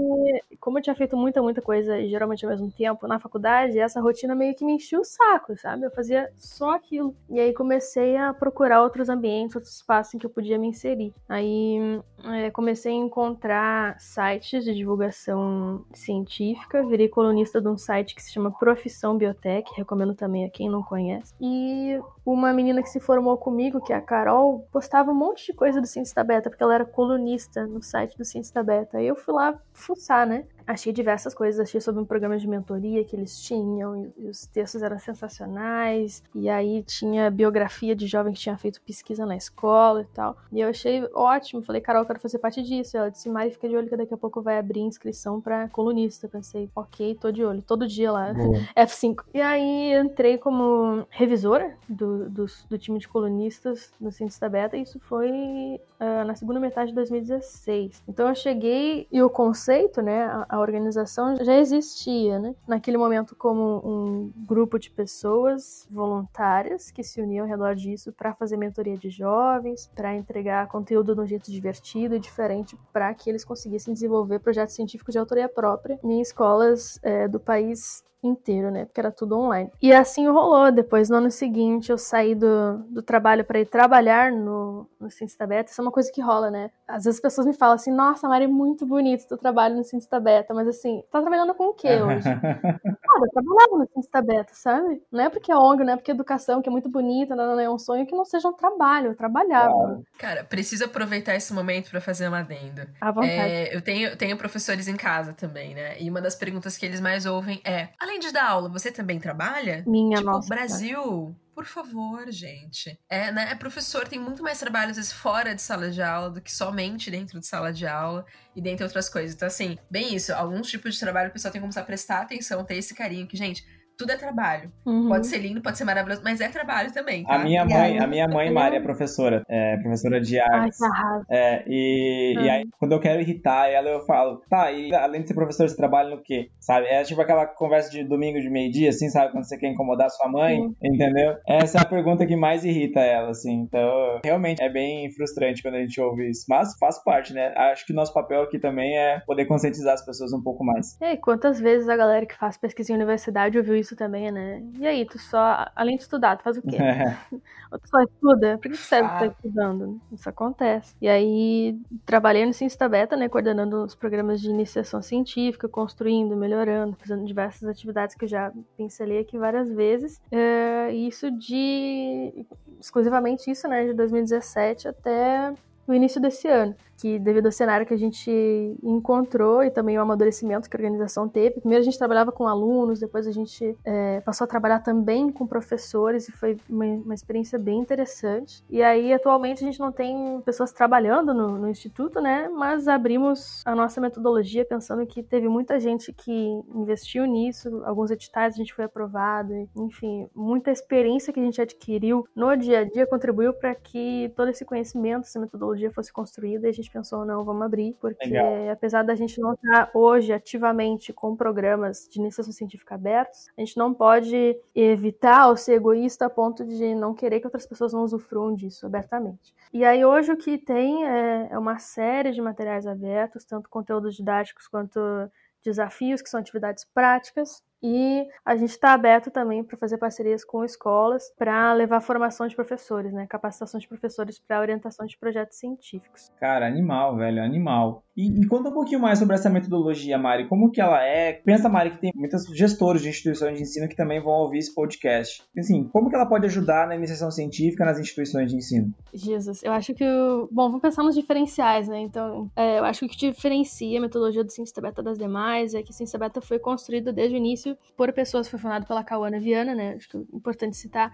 como eu tinha feito muita, muita coisa, e geralmente ao mesmo tempo, na faculdade, essa rotina meio que me enchia o saco, sabe? Eu fazia só aquilo. E aí comecei a procurar outros ambientes, outros espaços em que eu podia me inserir. Aí é, comecei a encontrar sites de divulgação divulgação científica, virei colunista de um site que se chama Profissão Biotech, recomendo também a quem não conhece. E uma menina que se formou comigo, que é a Carol, postava um monte de coisa do Ciência da Beta, porque ela era colunista no site do Ciência da Beta. Aí eu fui lá fuçar, né? Achei diversas coisas, achei sobre um programa de mentoria que eles tinham, e os textos eram sensacionais, e aí tinha biografia de jovem que tinha feito pesquisa na escola e tal. E eu achei ótimo, falei, Carol, eu quero fazer parte disso. Ela disse, Mari, fica de olho que daqui a pouco vai abrir inscrição para colunista. pensei, ok, tô de olho, todo dia lá, Boa. F5. E aí entrei como revisora do, do, do time de colunistas no Ciência da Beta, e isso foi uh, na segunda metade de 2016. Então eu cheguei, e o conceito, né, a, a organização já existia, né? Naquele momento, como um grupo de pessoas voluntárias que se uniam ao redor disso para fazer mentoria de jovens, para entregar conteúdo de um jeito divertido e diferente para que eles conseguissem desenvolver projetos científicos de autoria própria em escolas é, do país inteiro, né? Porque era tudo online. E assim rolou. Depois, no ano seguinte, eu saí do, do trabalho para ir trabalhar no, no Ciência Beta. Isso é uma coisa que rola, né? Às vezes as pessoas me falam assim: Nossa, Mari, é muito bonito teu trabalho no Ciência Beta. Mas assim, tá trabalhando com o quê hoje? Cara, eu trabalhava no Ciência Beta, sabe? Não é porque é ONG, não é porque é educação, que é muito bonita, não, não, é um sonho que não seja um trabalho. Eu trabalhava. Cara, preciso aproveitar esse momento para fazer uma adendo. À vontade. É, eu tenho, tenho professores em casa também, né? E uma das perguntas que eles mais ouvem é: além de dar aula, você também trabalha? Minha tipo, nossa. Brasil, por favor, gente. É, né? É professor, tem muito mais trabalho, às vezes, fora de sala de aula do que somente dentro de sala de aula e dentre outras coisas. Então, assim, bem isso. Alguns tipos de trabalho o pessoal tem que começar a prestar atenção, ter esse carinho que, gente. Tudo é trabalho. Uhum. Pode ser lindo, pode ser maravilhoso, mas é trabalho também. A tá? minha E mãe, a minha mãe, Mari, é professora. É professora de Ai, artes. arraso. É, e, e Ah. aí, quando eu quero irritar ela, eu falo, tá, e além de ser professor, você trabalha no quê? Sabe? É tipo aquela conversa de domingo de meio-dia, assim, sabe? Quando você quer incomodar sua mãe, Sim. entendeu? Essa é a pergunta que mais irrita ela, assim. Então, realmente é bem frustrante quando a gente ouve isso. Mas faz parte, né? Acho que nosso papel aqui também é poder conscientizar as pessoas um pouco mais. E aí, quantas vezes a galera que faz pesquisa em universidade ouviu isso também, né? E aí, tu só, além de estudar, tu faz o quê? Ou tu só estuda? Por que tu serve Fato. estar estudando? Isso acontece. E aí, trabalhei no Ciência Beta, né? Coordenando os programas de iniciação científica, construindo, melhorando, fazendo diversas atividades que eu já pincelei aqui várias vezes. É, e isso de. exclusivamente isso, né? De 2017 até o início desse ano, que devido ao cenário que a gente encontrou e também o amadurecimento que a organização teve. Primeiro a gente trabalhava com alunos, depois a gente é, passou a trabalhar também com professores e foi uma, uma experiência bem interessante. E aí atualmente a gente não tem pessoas trabalhando no, no instituto, né? Mas abrimos a nossa metodologia pensando que teve muita gente que investiu nisso, alguns editais a gente foi aprovado, enfim, muita experiência que a gente adquiriu no dia a dia contribuiu para que todo esse conhecimento, essa metodologia fosse construída e a gente pensou, não, vamos abrir, porque Legal. apesar da gente não estar hoje ativamente com programas de iniciação científica abertos, a gente não pode evitar ou ser egoísta a ponto de não querer que outras pessoas não usufruam disso abertamente. E aí hoje o que tem é, é uma série de materiais abertos, tanto conteúdos didáticos quanto desafios, que são atividades práticas, e a gente está aberto também para fazer parcerias com escolas para levar formação de professores, né? Capacitação de professores para orientação de projetos científicos. Cara, animal, velho, animal. E, e conta um pouquinho mais sobre essa metodologia, Mari. Como que ela é? Pensa, Mari, que tem muitos gestores de instituições de ensino que também vão ouvir esse podcast. Assim, como que ela pode ajudar na iniciação científica nas instituições de ensino? Jesus, eu acho que o... Bom, vamos pensar nos diferenciais, né? Então, é, eu acho que o que diferencia a metodologia do Ciência Beta das demais é que a Ciência Beta foi construída desde o início por pessoas, foi fundada pela Cauana Viana, né? Acho que é importante citar.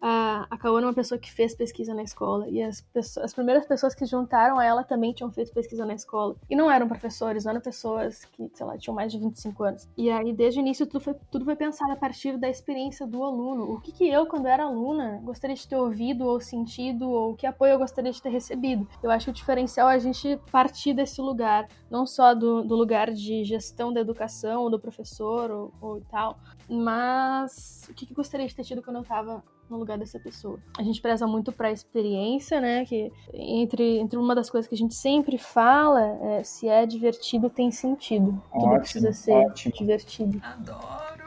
A, a Cauana é uma pessoa que fez pesquisa na escola e as, pessoas, as primeiras pessoas que juntaram a ela também tinham feito pesquisa na escola. E não eram professores, não eram pessoas que, sei lá, tinham mais de 25 anos. E aí, desde o início, tudo foi, tudo foi pensado a partir da experiência do aluno. O que, que eu, quando era aluna, gostaria de ter ouvido ou sentido, ou que apoio eu gostaria de ter recebido. Eu acho que o diferencial é a gente partir desse lugar, não só do, do lugar de gestão da educação, ou do professor, ou, ou tal, mas o que, que eu gostaria de ter tido quando eu estava no lugar dessa pessoa. A gente preza muito para a experiência, né? Que entre, entre uma das coisas que a gente sempre fala é se é divertido tem sentido. Tudo Ótimo, precisa ser ótimo. divertido. Adoro!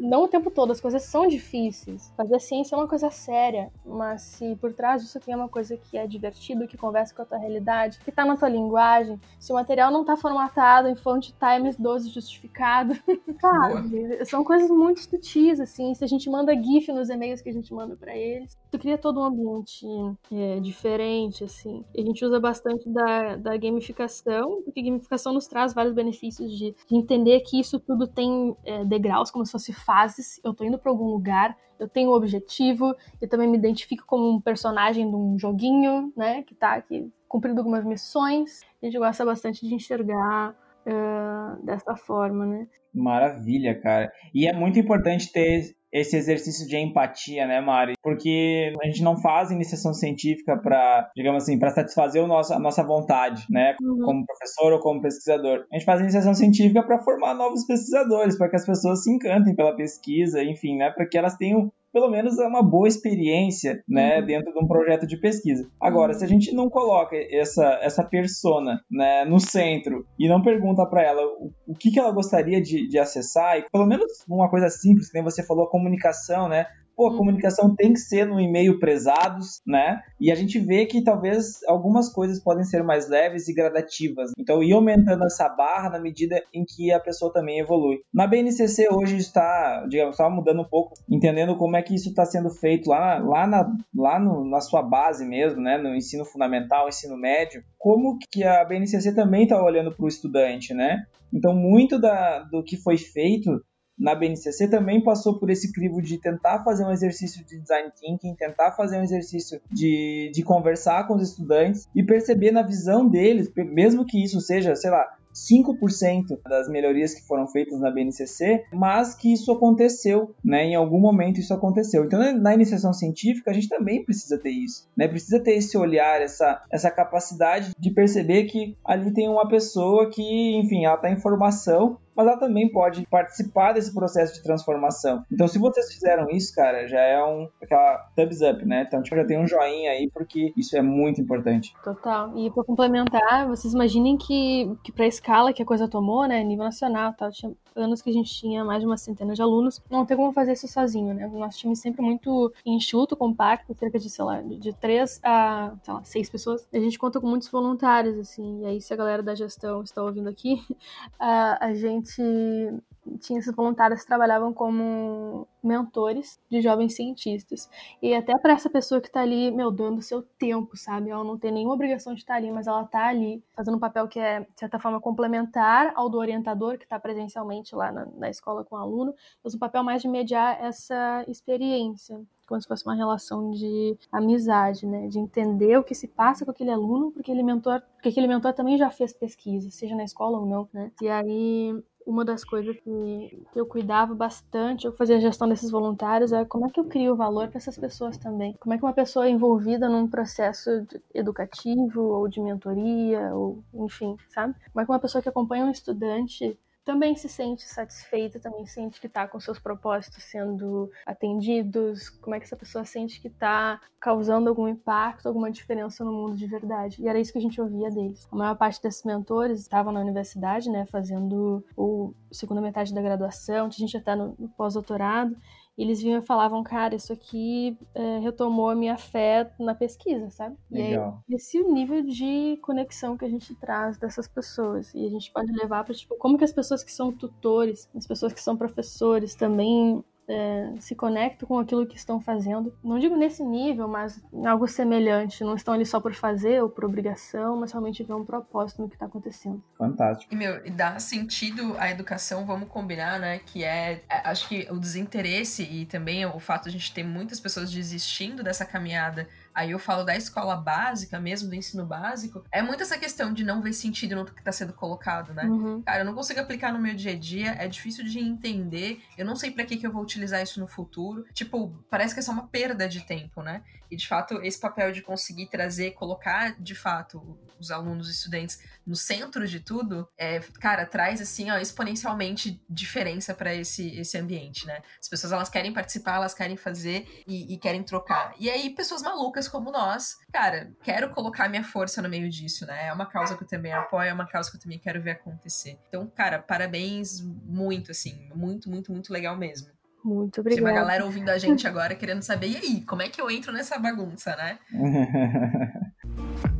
Não o tempo todo, as coisas são difíceis. Fazer ciência é uma coisa séria, mas se por trás disso tem uma coisa que é divertido, que conversa com a tua realidade, que tá na tua linguagem, se o material não tá formatado em fonte Times 12 justificado, sabe? São coisas muito sutis, assim. Se a gente manda GIF nos e-mails que a gente manda para eles, tu cria todo um ambiente é, diferente, assim. A gente usa bastante da, da gamificação, porque gamificação nos traz vários benefícios de, de entender que isso tudo tem é, degraus, como se fosse fases. Eu tô indo para algum lugar, eu tenho um objetivo, eu também me identifico como um personagem de um joguinho, né, que tá aqui cumprindo algumas missões. A gente gosta bastante de enxergar uh, dessa forma, né. Maravilha, cara. E é muito importante ter esse exercício de empatia, né, Mari? Porque a gente não faz iniciação científica para, digamos assim, para satisfazer o nosso, a nossa vontade, né, Uhum. como professor ou como pesquisador. A gente faz iniciação científica para formar novos pesquisadores, para que as pessoas se encantem pela pesquisa, enfim, né, para que elas tenham pelo menos é uma boa experiência, né, Uhum. dentro de um projeto de pesquisa. Agora, se a gente não coloca essa, essa persona, né, no centro e não pergunta para ela o, o que, que ela gostaria de, de acessar, e pelo menos uma coisa simples, que nem você falou, a comunicação, né, Pô, a Uhum. comunicação tem que ser no e-mail prezados, né? E a gente vê que talvez algumas coisas podem ser mais leves e gradativas. Então, ir aumentando essa barra na medida em que a pessoa também evolui. Na BNCC hoje está, digamos, está mudando um pouco, entendendo como é que isso está sendo feito lá, lá, na, lá no, na sua base mesmo, né? No ensino fundamental, ensino médio. Como que a BNCC também está olhando para o estudante, né? Então, muito da, do que foi feito na BNCC também passou por esse crivo de tentar fazer um exercício de design thinking, tentar fazer um exercício de, de conversar com os estudantes e perceber na visão deles, mesmo que isso seja, sei lá, 5% das melhorias que foram feitas na BNCC, mas que isso aconteceu, né? Em algum momento isso aconteceu. Então, na iniciação científica, a gente também precisa ter isso, né? Precisa ter esse olhar, essa, essa capacidade de perceber que ali tem uma pessoa que, enfim, ela está em formação, mas ela também pode participar desse processo de transformação. Então, se vocês fizeram isso, cara, já é um aquela thumbs up, né? Então, tipo, já tem um joinha aí, porque isso é muito importante. Total. E pra complementar, vocês imaginem que, que pra escala que a coisa tomou, né, nível nacional, tal, tinha anos que a gente tinha mais de uma centena de alunos, não tem como fazer isso sozinho, né? O nosso time sempre muito enxuto, compacto, cerca de, sei lá, de três a, sei lá, seis pessoas. A gente conta com muitos voluntários, assim, e aí se a galera da gestão está ouvindo aqui, a, a gente tinha esses voluntários que trabalhavam como mentores de jovens cientistas. E até para essa pessoa que está ali, meu, dando seu tempo, sabe? Ela não tem nenhuma obrigação de estar ali, mas ela está ali fazendo um papel que é, de certa forma, complementar ao do orientador que está presencialmente lá na, na escola com o aluno, mas um papel mais de mediar essa experiência como se fosse uma relação de amizade, né? De entender o que se passa com aquele aluno, porque aquele mentor, porque aquele mentor também já fez pesquisa, seja na escola ou não, né? E aí uma das coisas que, eu cuidava bastante, eu fazia a gestão desses voluntários, é como é que eu crio valor para essas pessoas também. Como é que uma pessoa envolvida num processo educativo ou de mentoria, ou enfim, sabe? Como é que uma pessoa que acompanha um estudante também se sente satisfeita, também sente que está com seus propósitos sendo atendidos, como é que essa pessoa sente que está causando algum impacto, alguma diferença no mundo de verdade. E era isso que a gente ouvia deles. A maior parte desses mentores estavam na universidade, né, fazendo o segunda metade da graduação, a gente já está no, no pós-doutorado, eles vinham e falavam, cara, isso aqui é, retomou a minha fé na pesquisa, sabe? Legal. E aí, esse é o nível de conexão que a gente traz dessas pessoas. E a gente pode levar para, tipo, como que as pessoas que são tutores, as pessoas que são professores também é, se conectam com aquilo que estão fazendo. Não digo nesse nível, mas em algo semelhante. Não estão ali só por fazer ou por obrigação, mas realmente vê um propósito no que está acontecendo. Fantástico. E, meu, e dá sentido à educação, vamos combinar, né? Que é, é, acho que o desinteresse e também o fato de a gente ter muitas pessoas desistindo dessa caminhada aí eu falo da escola básica mesmo, do ensino básico, é muito essa questão de não ver sentido no que está sendo colocado, né? Uhum. Cara, eu não consigo aplicar no meu dia a dia, é difícil de entender, eu não sei para que, que eu vou utilizar isso no futuro. Tipo, parece que é só uma perda de tempo, né? E de fato, esse papel de conseguir trazer, colocar de fato os alunos e estudantes no centro de tudo, é, cara, traz assim, ó, exponencialmente diferença para esse, esse ambiente, né? As pessoas elas querem participar, elas querem fazer e, e querem trocar. E aí, pessoas malucas como nós, cara, quero colocar minha força no meio disso, né? É uma causa que eu também apoio, é uma causa que eu também quero ver acontecer. Então, cara, parabéns muito, assim, muito, muito, muito legal mesmo. Muito Tem uma obrigada. galera ouvindo a gente agora querendo saber, e aí, como é que eu entro nessa bagunça, né?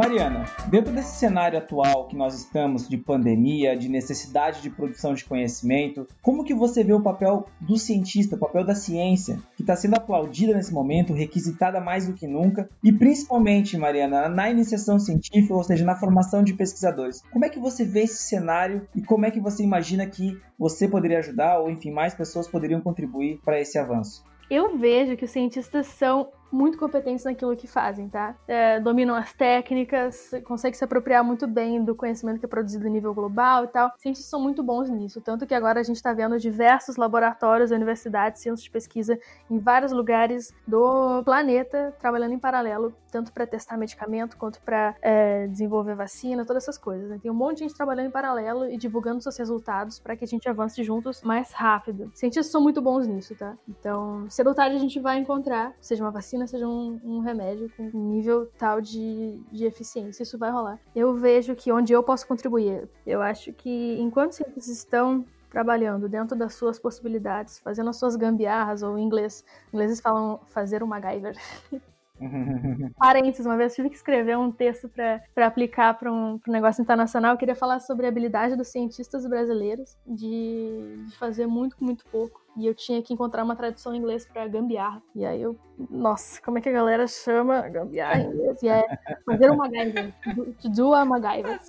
Mariana, dentro desse cenário atual que nós estamos de pandemia, de necessidade de produção de conhecimento, como que você vê o papel do cientista, o papel da ciência, que está sendo aplaudida nesse momento, requisitada mais do que nunca, e principalmente, Mariana, na iniciação científica, ou seja, na formação de pesquisadores. Como é que você vê esse cenário e como é que você imagina que você poderia ajudar, ou enfim, mais pessoas poderiam contribuir para esse avanço? Eu vejo que os cientistas são muito competentes naquilo que fazem, tá? É, dominam as técnicas, conseguem se apropriar muito bem do conhecimento que é produzido a nível global e tal. Cientistas são muito bons nisso, tanto que agora a gente está vendo diversos laboratórios, universidades, centros de pesquisa em vários lugares do planeta trabalhando em paralelo, tanto para testar medicamento quanto para é, desenvolver vacina, todas essas coisas. Né? Tem um monte de gente trabalhando em paralelo e divulgando seus resultados para que a gente avance juntos mais rápido. Cientistas são muito bons nisso, tá? Então, cedo ou tarde a gente vai encontrar, seja uma vacina, seja um, um remédio com um nível tal de, de eficiência. Isso vai rolar. Eu vejo que onde eu posso contribuir, eu acho que enquanto cientistas estão trabalhando dentro das suas possibilidades, fazendo as suas gambiarras, ou em inglês, ingleses falam fazer um MacGyver. Parênteses, uma vez eu tive que escrever um texto para aplicar para um, um, negócio internacional. Eu queria falar sobre a habilidade dos cientistas brasileiros de, de fazer muito com muito pouco. E eu tinha que encontrar uma tradução em inglês para gambiarra. E aí eu, nossa, como é que a galera chama gambiarra em inglês? E é fazer uma MacGyver. To do a MacGyver.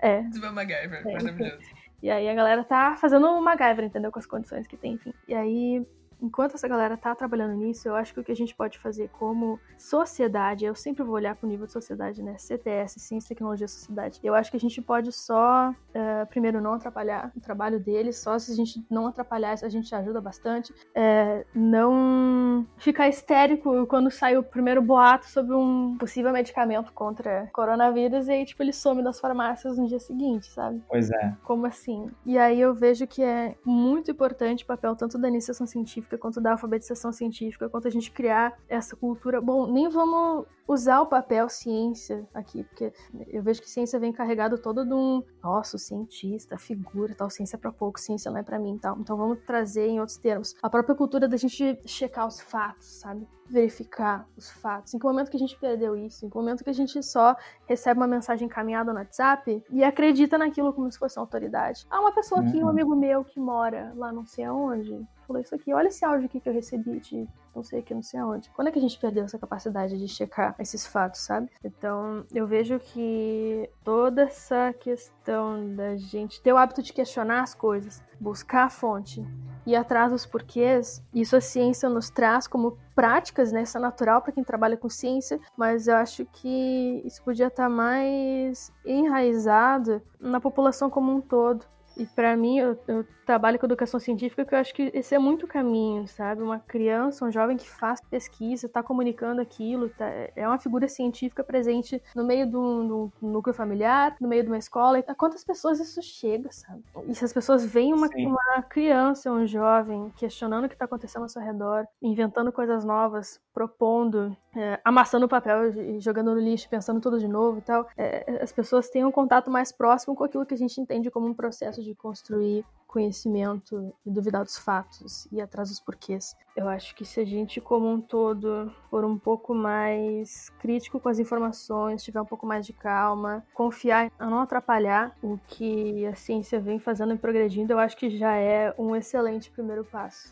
É. Do a MacGyver, é, maravilhoso. E aí a galera tá fazendo uma MacGyver, entendeu? Com as condições que tem, enfim. E aí enquanto essa galera tá trabalhando nisso, eu acho que o que a gente pode fazer como sociedade, eu sempre vou olhar pro nível de sociedade, né? CTS, Ciência, Tecnologia, Sociedade. Eu acho que a gente pode só, uh, primeiro, não atrapalhar o trabalho deles, só se a gente não atrapalhar, a gente ajuda bastante. É, não ficar histérico quando sai o primeiro boato sobre um possível medicamento contra coronavírus e aí, tipo, ele some das farmácias no dia seguinte, sabe? Pois é. Como assim? E aí eu vejo que é muito importante o papel tanto da iniciação científica científica, quanto da alfabetização científica, quanto a gente criar essa cultura. Bom, nem vamos usar o papel ciência aqui, porque eu vejo que ciência vem carregado todo de um, nossa, cientista, figura, tal, ciência é para pouco, ciência não é para mim, tal. Então vamos trazer em outros termos a própria cultura da gente checar os fatos, sabe? Verificar os fatos. Em que momento que a gente perdeu isso? Em que momento que a gente só recebe uma mensagem encaminhada no WhatsApp e acredita naquilo como se fosse uma autoridade? Ah, uma pessoa aqui, um uhum. amigo meu que mora lá não sei aonde, falou isso aqui, olha esse áudio aqui que eu recebi de não sei aqui, não sei aonde. Quando é que a gente perdeu essa capacidade de checar esses fatos, sabe? Então, eu vejo que toda essa questão da gente ter o hábito de questionar as coisas, buscar a fonte e atrás dos porquês, isso a ciência nos traz como práticas, né? Isso é natural para quem trabalha com ciência, mas eu acho que isso podia estar tá mais enraizado na população como um todo. E para mim, eu, eu, trabalho com educação científica, que eu acho que esse é muito caminho, sabe? Uma criança, um jovem que faz pesquisa, está comunicando aquilo, tá, é uma figura científica presente no meio do, do, núcleo familiar, no meio de uma escola. E a quantas pessoas isso chega, sabe? E se as pessoas veem uma, uma criança, um jovem, questionando o que está acontecendo ao seu redor, inventando coisas novas, propondo, é, amassando o papel e jogando no lixo, pensando tudo de novo e tal, é, as pessoas têm um contato mais próximo com aquilo que a gente entende como um processo de construir conhecimento e duvidar dos fatos e atrás dos porquês. Eu acho que se a gente, como um todo, for um pouco mais crítico com as informações, tiver um pouco mais de calma, confiar a não atrapalhar o que a ciência vem fazendo e progredindo, eu acho que já é um excelente primeiro passo.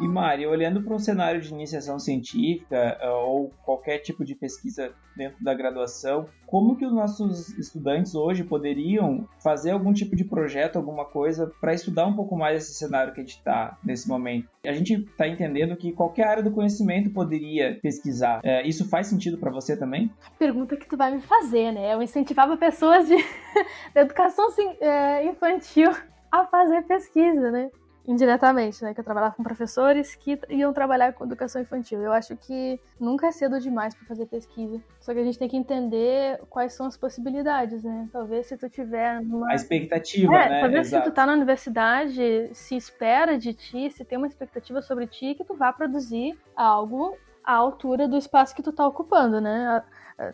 E Mari, olhando para um cenário de iniciação científica eh, ou qualquer tipo de pesquisa dentro da graduação, como que os nossos estudantes hoje poderiam fazer algum tipo de projeto, alguma coisa, para estudar um pouco mais esse cenário que a gente está nesse momento? A gente está entendendo que qualquer área do conhecimento poderia pesquisar. É, isso faz sentido para você também? Pergunta que tu vai me fazer, né? Eu incentivava pessoas de, de educação eh, infantil a fazer pesquisa, né? Indiretamente, né? Que eu trabalhava com professores que iam trabalhar com educação infantil. Eu acho que nunca é cedo demais para fazer pesquisa. Só que a gente tem que entender quais são as possibilidades, né? Talvez se tu tiver numa... A expectativa, é, né? Talvez Exato. se tu tá na universidade, se espera de ti, se tem uma expectativa sobre ti, que tu vá produzir algo à altura do espaço que tu tá ocupando, né?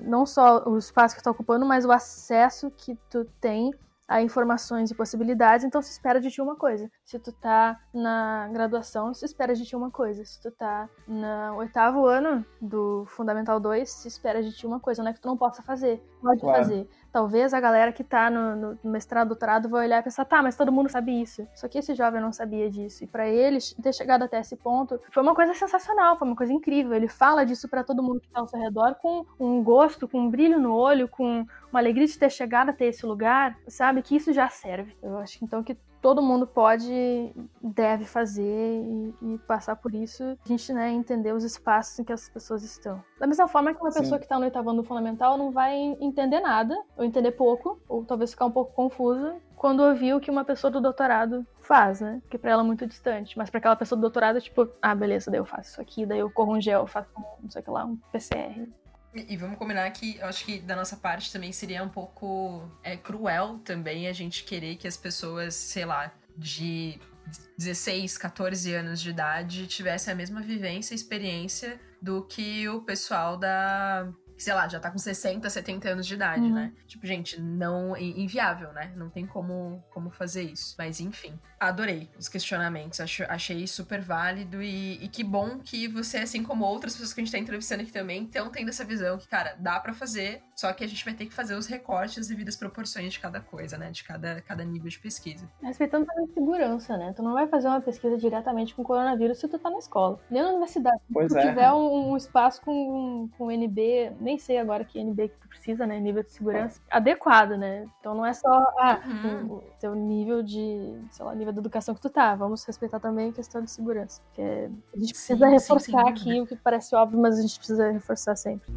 Não só o espaço que tu tá ocupando, mas o acesso que tu tem a informações e possibilidades, então se espera de ti uma coisa. Se tu tá na graduação, se espera de ti uma coisa. Se tu tá no oitavo ano do Fundamental 2, se espera de ti uma coisa. Não é que tu não possa fazer, pode claro. fazer. Talvez a galera que tá no, no, mestrado, doutorado, vai olhar e pensar, tá, mas todo mundo sabe isso. Só que esse jovem não sabia disso. E para ele ter chegado até esse ponto, foi uma coisa sensacional, foi uma coisa incrível. Ele fala disso para todo mundo que tá ao seu redor com um gosto, com um brilho no olho, com uma alegria de ter chegado até esse lugar, sabe? Que isso já serve. Eu acho então que todo mundo pode, deve fazer e, e, passar por isso. A gente, né, entender os espaços em que as pessoas estão. Da mesma forma que uma Sim. pessoa que está no oitavo ano fundamental não vai entender nada, ou entender pouco, ou talvez ficar um pouco confusa quando ouvir o que uma pessoa do doutorado faz, né? Porque pra ela é muito distante. Mas pra aquela pessoa do doutorado, é tipo, ah, beleza, daí eu faço isso aqui, daí eu corro um gel, faço um, não sei o que lá, um PCR. E, vamos combinar que eu acho que da nossa parte também seria um pouco é, cruel também a gente querer que as pessoas, sei lá, de 16, 14 anos de idade tivessem a mesma vivência e experiência do que o pessoal da sei lá, já tá com 60, 70 anos de idade, uhum. né? Tipo, gente, não. inviável, né? Não tem como, como fazer isso. Mas enfim, adorei os questionamentos. Acho, achei super válido e, e que bom que você, assim como outras pessoas que a gente tá entrevistando aqui também, estão tendo essa visão que, cara, dá para fazer, só que a gente vai ter que fazer os recortes devido às proporções de cada coisa, né? De cada, cada nível de pesquisa. Respeitando também a segurança, né? Tu não vai fazer uma pesquisa diretamente com coronavírus se tu tá na escola. Nem na universidade. Pois se tu é. tiver um, um espaço com, com NB nem sei agora que NB que tu precisa, né? Nível de segurança adequado, né? Então não é só ah, uhum. o teu nível de, sei lá, nível de educação que tu tá. Vamos respeitar também a questão de segurança. Porque a gente precisa sim, reforçar sim, aqui o que parece óbvio, mas a gente precisa reforçar sempre.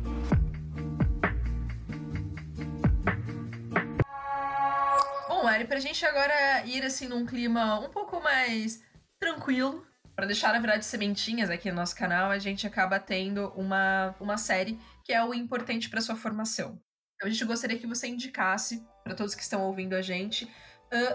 Bom, Ari, pra gente agora ir assim num clima um pouco mais tranquilo, para deixar, na verdade, sementinhas aqui no nosso canal, a gente acaba tendo uma, uma série que é o importante para sua formação. Então, a gente gostaria que você indicasse para todos que estão ouvindo a gente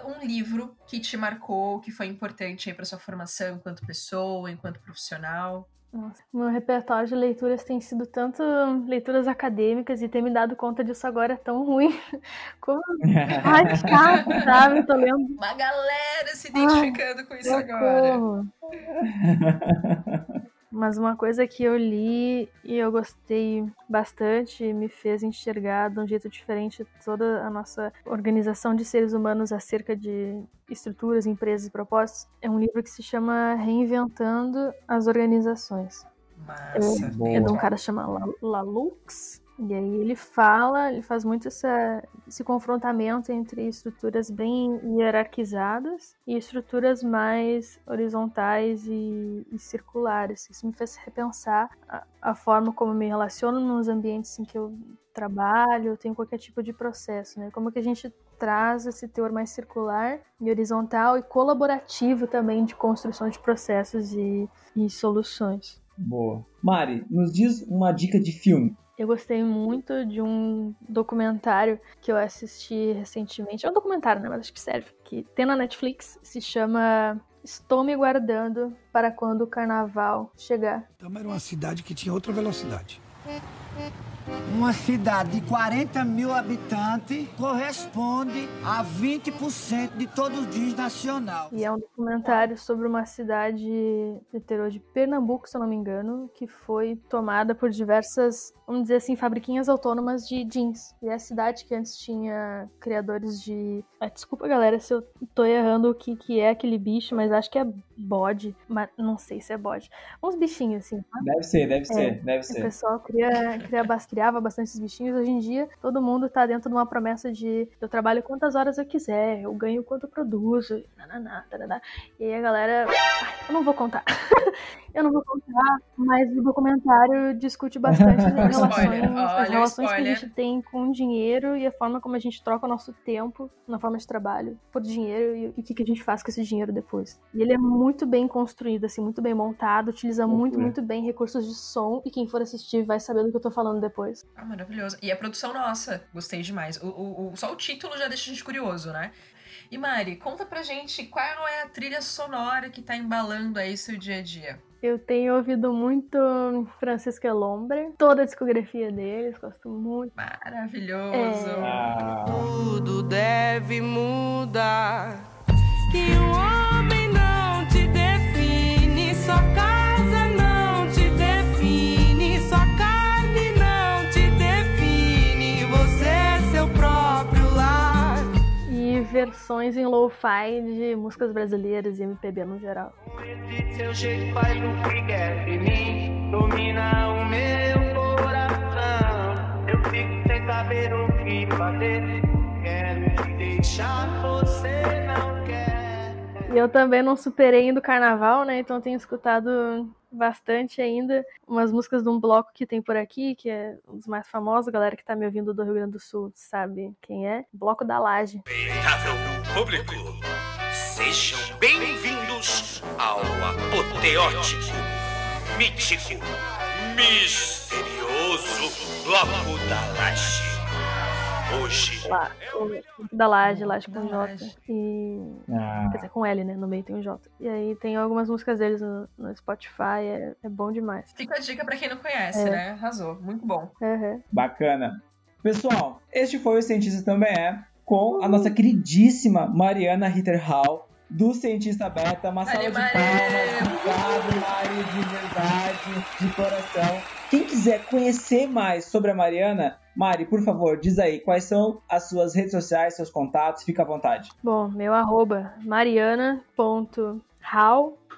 um livro que te marcou, que foi importante para sua formação enquanto pessoa, enquanto profissional. Nossa, meu repertório de leituras tem sido tanto leituras acadêmicas e ter me dado conta disso agora é tão ruim. Como. Ai, chato, sabe? Tô lendo. Uma galera se identificando Ai, com isso agora. Mas uma coisa que eu li e eu gostei bastante, me fez enxergar de um jeito diferente toda a nossa organização de seres humanos acerca de estruturas, empresas e propósitos, é um livro que se chama Reinventando as Organizações. Massa, é, é de um cara chamado Lalux. E aí ele fala, ele faz muito essa, esse confrontamento entre estruturas bem hierarquizadas e estruturas mais horizontais e, e circulares. Isso me fez repensar a, a, forma como me relaciono nos ambientes em que eu trabalho, tenho qualquer tipo de processo, né? Como que a gente traz esse teor mais circular e horizontal e colaborativo também de construção de processos e, e soluções. Boa. Mari, nos diz uma dica de filme. Eu gostei muito de um documentário que eu assisti recentemente. É um documentário, né? Mas acho que serve. Que tem na Netflix. Se chama Estou me guardando para quando o carnaval chegar. Então era uma cidade que tinha outra velocidade. Uma cidade de 40 mil habitantes corresponde a 20% de todo o DIS nacional. E é um documentário sobre uma cidade de interior de Pernambuco, se eu não me engano, que foi tomada por diversas, vamos dizer assim, fabriquinhas autônomas de jeans. E é a cidade que antes tinha criadores de. Ah, desculpa, galera, se eu tô errando o que, que é aquele bicho, mas acho que é bode. Mas não sei se é bode. Uns bichinhos, assim. Tá? Deve ser, deve é, ser, deve ser. O pessoal cria, cria criava bastante esses bichinhos. Hoje em dia, todo mundo tá dentro de uma promessa de eu trabalho quantas horas eu quiser, eu ganho quanto eu produzo, nananá, taraná. E aí a galera. Ai, eu não vou contar. eu não vou contar, mas o documentário discute bastante as relações, as relações que a gente tem com o dinheiro e a forma como a gente troca o nosso tempo na forma de trabalho por dinheiro e o que, que a gente faz com esse dinheiro depois. E ele é muito bem construído, assim, muito bem montado, utiliza muito, muito bem recursos de som e quem for assistir vai saber do que eu tô falando depois depois. Ah, maravilhoso. E a produção nossa, gostei demais. O, o, o, só o título já deixa a gente curioso, né? E Mari, conta pra gente qual é a trilha sonora que tá embalando aí seu dia a dia. Eu tenho ouvido muito Francisco Elombre, toda a discografia deles, gosto muito. Maravilhoso! É... Ah. Tudo deve mudar, que o versões em lo-fi de músicas brasileiras e MPB no geral. E eu também não superei ainda o carnaval, né? Então tenho escutado bastante ainda umas músicas de um bloco que tem por aqui, que é um dos mais famosos, a galera que tá me ouvindo do Rio Grande do Sul sabe quem é. Bloco da Laje. Público, sejam bem-vindos ao apoteótico, mítico, misterioso Bloco da Laje. Hoje, Lá, o da Laje, Laje com J. E. Ah, Quer dizer, com L, né? No meio tem um J. E aí tem algumas músicas deles no, no Spotify, é, é bom demais. Fica a dica pra quem não conhece, É. né? Arrasou. Muito bom. Uhum. bacana. Pessoal, este foi o Cientista Também É, com a nossa queridíssima Mariana Ritterhall, do Cientista Beta. Uma Mari, salva de palmas. Obrigado, Mari, de verdade, de coração. Quem quiser conhecer mais sobre a Mariana, Mari, por favor, diz aí quais são as suas redes sociais, seus contatos, fica à vontade. Bom, meu arroba mariana.hau.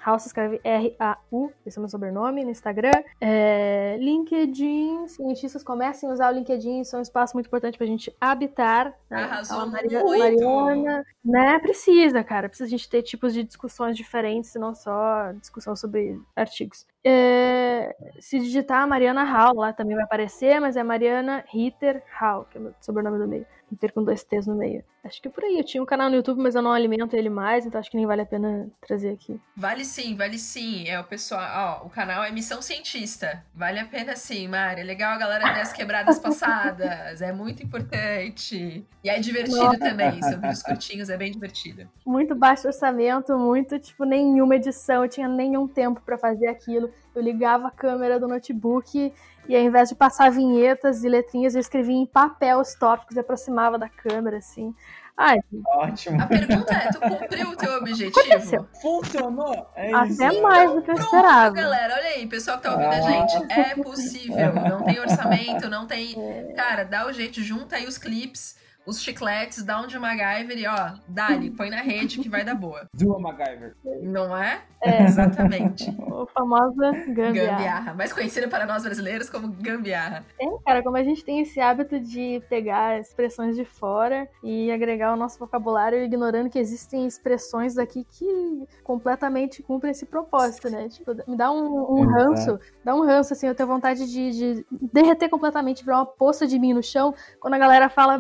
Hau se escreve R-A-U, esse é o meu sobrenome no Instagram. É, LinkedIn, cientistas comecem a usar o LinkedIn, isso é um espaço muito importante pra gente habitar. né? Arrasou Fala Maria- muito! Mariana, né? Precisa, cara. Precisa a gente ter tipos de discussões diferentes, não só discussão sobre artigos. É, se digitar Mariana Hall, lá também vai aparecer, mas é Mariana Ritter Hall, que é o meu sobrenome do meio. Ritter com dois T's no meio. Acho que é por aí. Eu tinha um canal no YouTube, mas eu não alimento ele mais, então acho que nem vale a pena trazer aqui. Vale sim, vale sim. É o pessoal, ó, o canal é Missão Cientista. Vale a pena sim, Mari. É legal a galera ver as quebradas passadas. É muito importante. E é divertido Nossa. também. São vídeos curtinhos, é bem divertido. Muito baixo orçamento, muito, tipo, nenhuma edição. Eu tinha nenhum tempo pra fazer aquilo. Eu ligava a câmera do notebook e ao invés de passar vinhetas e letrinhas, eu escrevia em papel os tópicos e aproximava da câmera, assim. Ai, Ótimo. A pergunta é: tu cumpriu o teu objetivo? Aconteceu. Funcionou? É isso. até mais do que eu Pronto, esperava. galera, olha aí, pessoal que tá ouvindo a Ah. gente, é possível. Não tem orçamento, não tem. É. Cara, dá o jeito, junta aí os clips, os chicletes, dá um de MacGyver e ó, dá-lhe, põe na rede que vai dar boa. Dua MacGyver. Não é? É. Exatamente. O famosa gambiarra. Gambiarra, mais conhecida para nós brasileiros como gambiarra. É, cara, como a gente tem esse hábito de pegar expressões de fora e agregar ao nosso vocabulário, ignorando que existem expressões daqui que completamente cumprem esse propósito, né? Tipo, me dá um, um ranço, dá um ranço, assim, eu tenho vontade de, de derreter completamente, virar uma poça de mim no chão quando a galera fala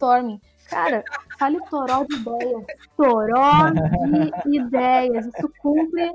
brainstorming. Cara, fale toró de ideias. Toró de ideias. Isso cumpre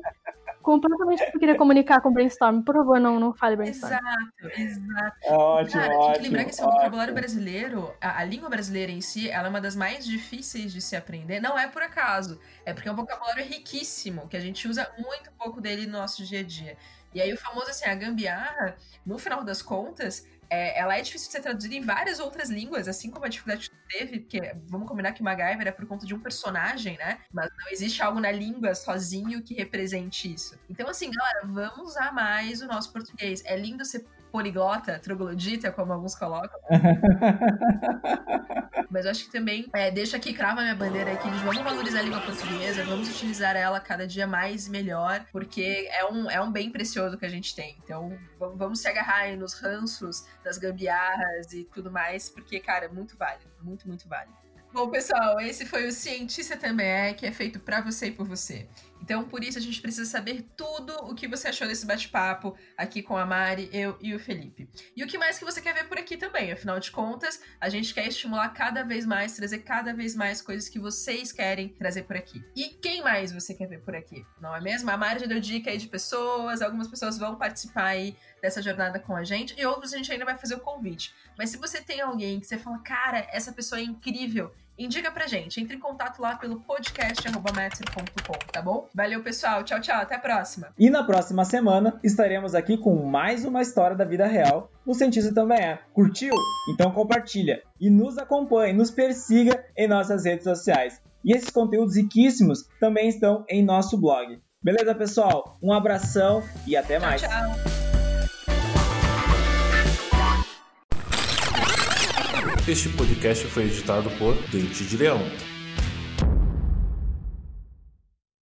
completamente o que eu queria comunicar com brainstorming. Por favor, não, não fale brainstorming. Exato, exato. É ótimo, Cara, ótimo. tem que lembrar que assim, o vocabulário ótimo. brasileiro, a, a língua brasileira em si, ela é uma das mais difíceis de se aprender. Não é por acaso. É porque é um vocabulário riquíssimo, que a gente usa muito pouco dele no nosso dia a dia. E aí o famoso, assim, a gambiarra, no final das contas, é, ela é difícil de ser traduzida em várias outras línguas, assim como a dificuldade que teve, porque vamos combinar que MacGyver é por conta de um personagem, né? Mas não existe algo na língua sozinho que represente isso. Então, assim, galera, vamos usar mais o nosso português. É lindo ser poliglota, troglodita, como alguns colocam. Mas eu acho que também, é, deixa aqui, crava minha bandeira aqui, de vamos valorizar a língua portuguesa, vamos utilizar ela cada dia mais e melhor, porque é um, é um bem precioso que a gente tem. Então, vamos, vamos se agarrar aí nos ranços, das gambiarras e tudo mais, porque, cara, é muito válido, muito, muito válido. Bom, pessoal, esse foi o Cientista Também É, que é feito pra você e por você. Então, por isso, a gente precisa saber tudo o que você achou desse bate-papo aqui com a Mari, eu e o Felipe. E o que mais que você quer ver por aqui também? Afinal de contas, a gente quer estimular cada vez mais, trazer cada vez mais coisas que vocês querem trazer por aqui. E quem mais você quer ver por aqui? Não é mesmo? A Mari já deu dica aí de pessoas, algumas pessoas vão participar aí dessa jornada com a gente, e outros a gente ainda vai fazer o convite. Mas se você tem alguém que você fala, cara, essa pessoa é incrível, indica pra gente. Entre em contato lá pelo podcast.master.com, tá bom? Valeu, pessoal. Tchau, tchau. Até a próxima. E na próxima semana estaremos aqui com mais uma história da vida real. O cientista também é. Curtiu? Então compartilha e nos acompanhe, nos persiga em nossas redes sociais. E esses conteúdos riquíssimos também estão em nosso blog. Beleza, pessoal? Um abração e até mais. Tchau, tchau. Este podcast foi editado por Dente de Leão.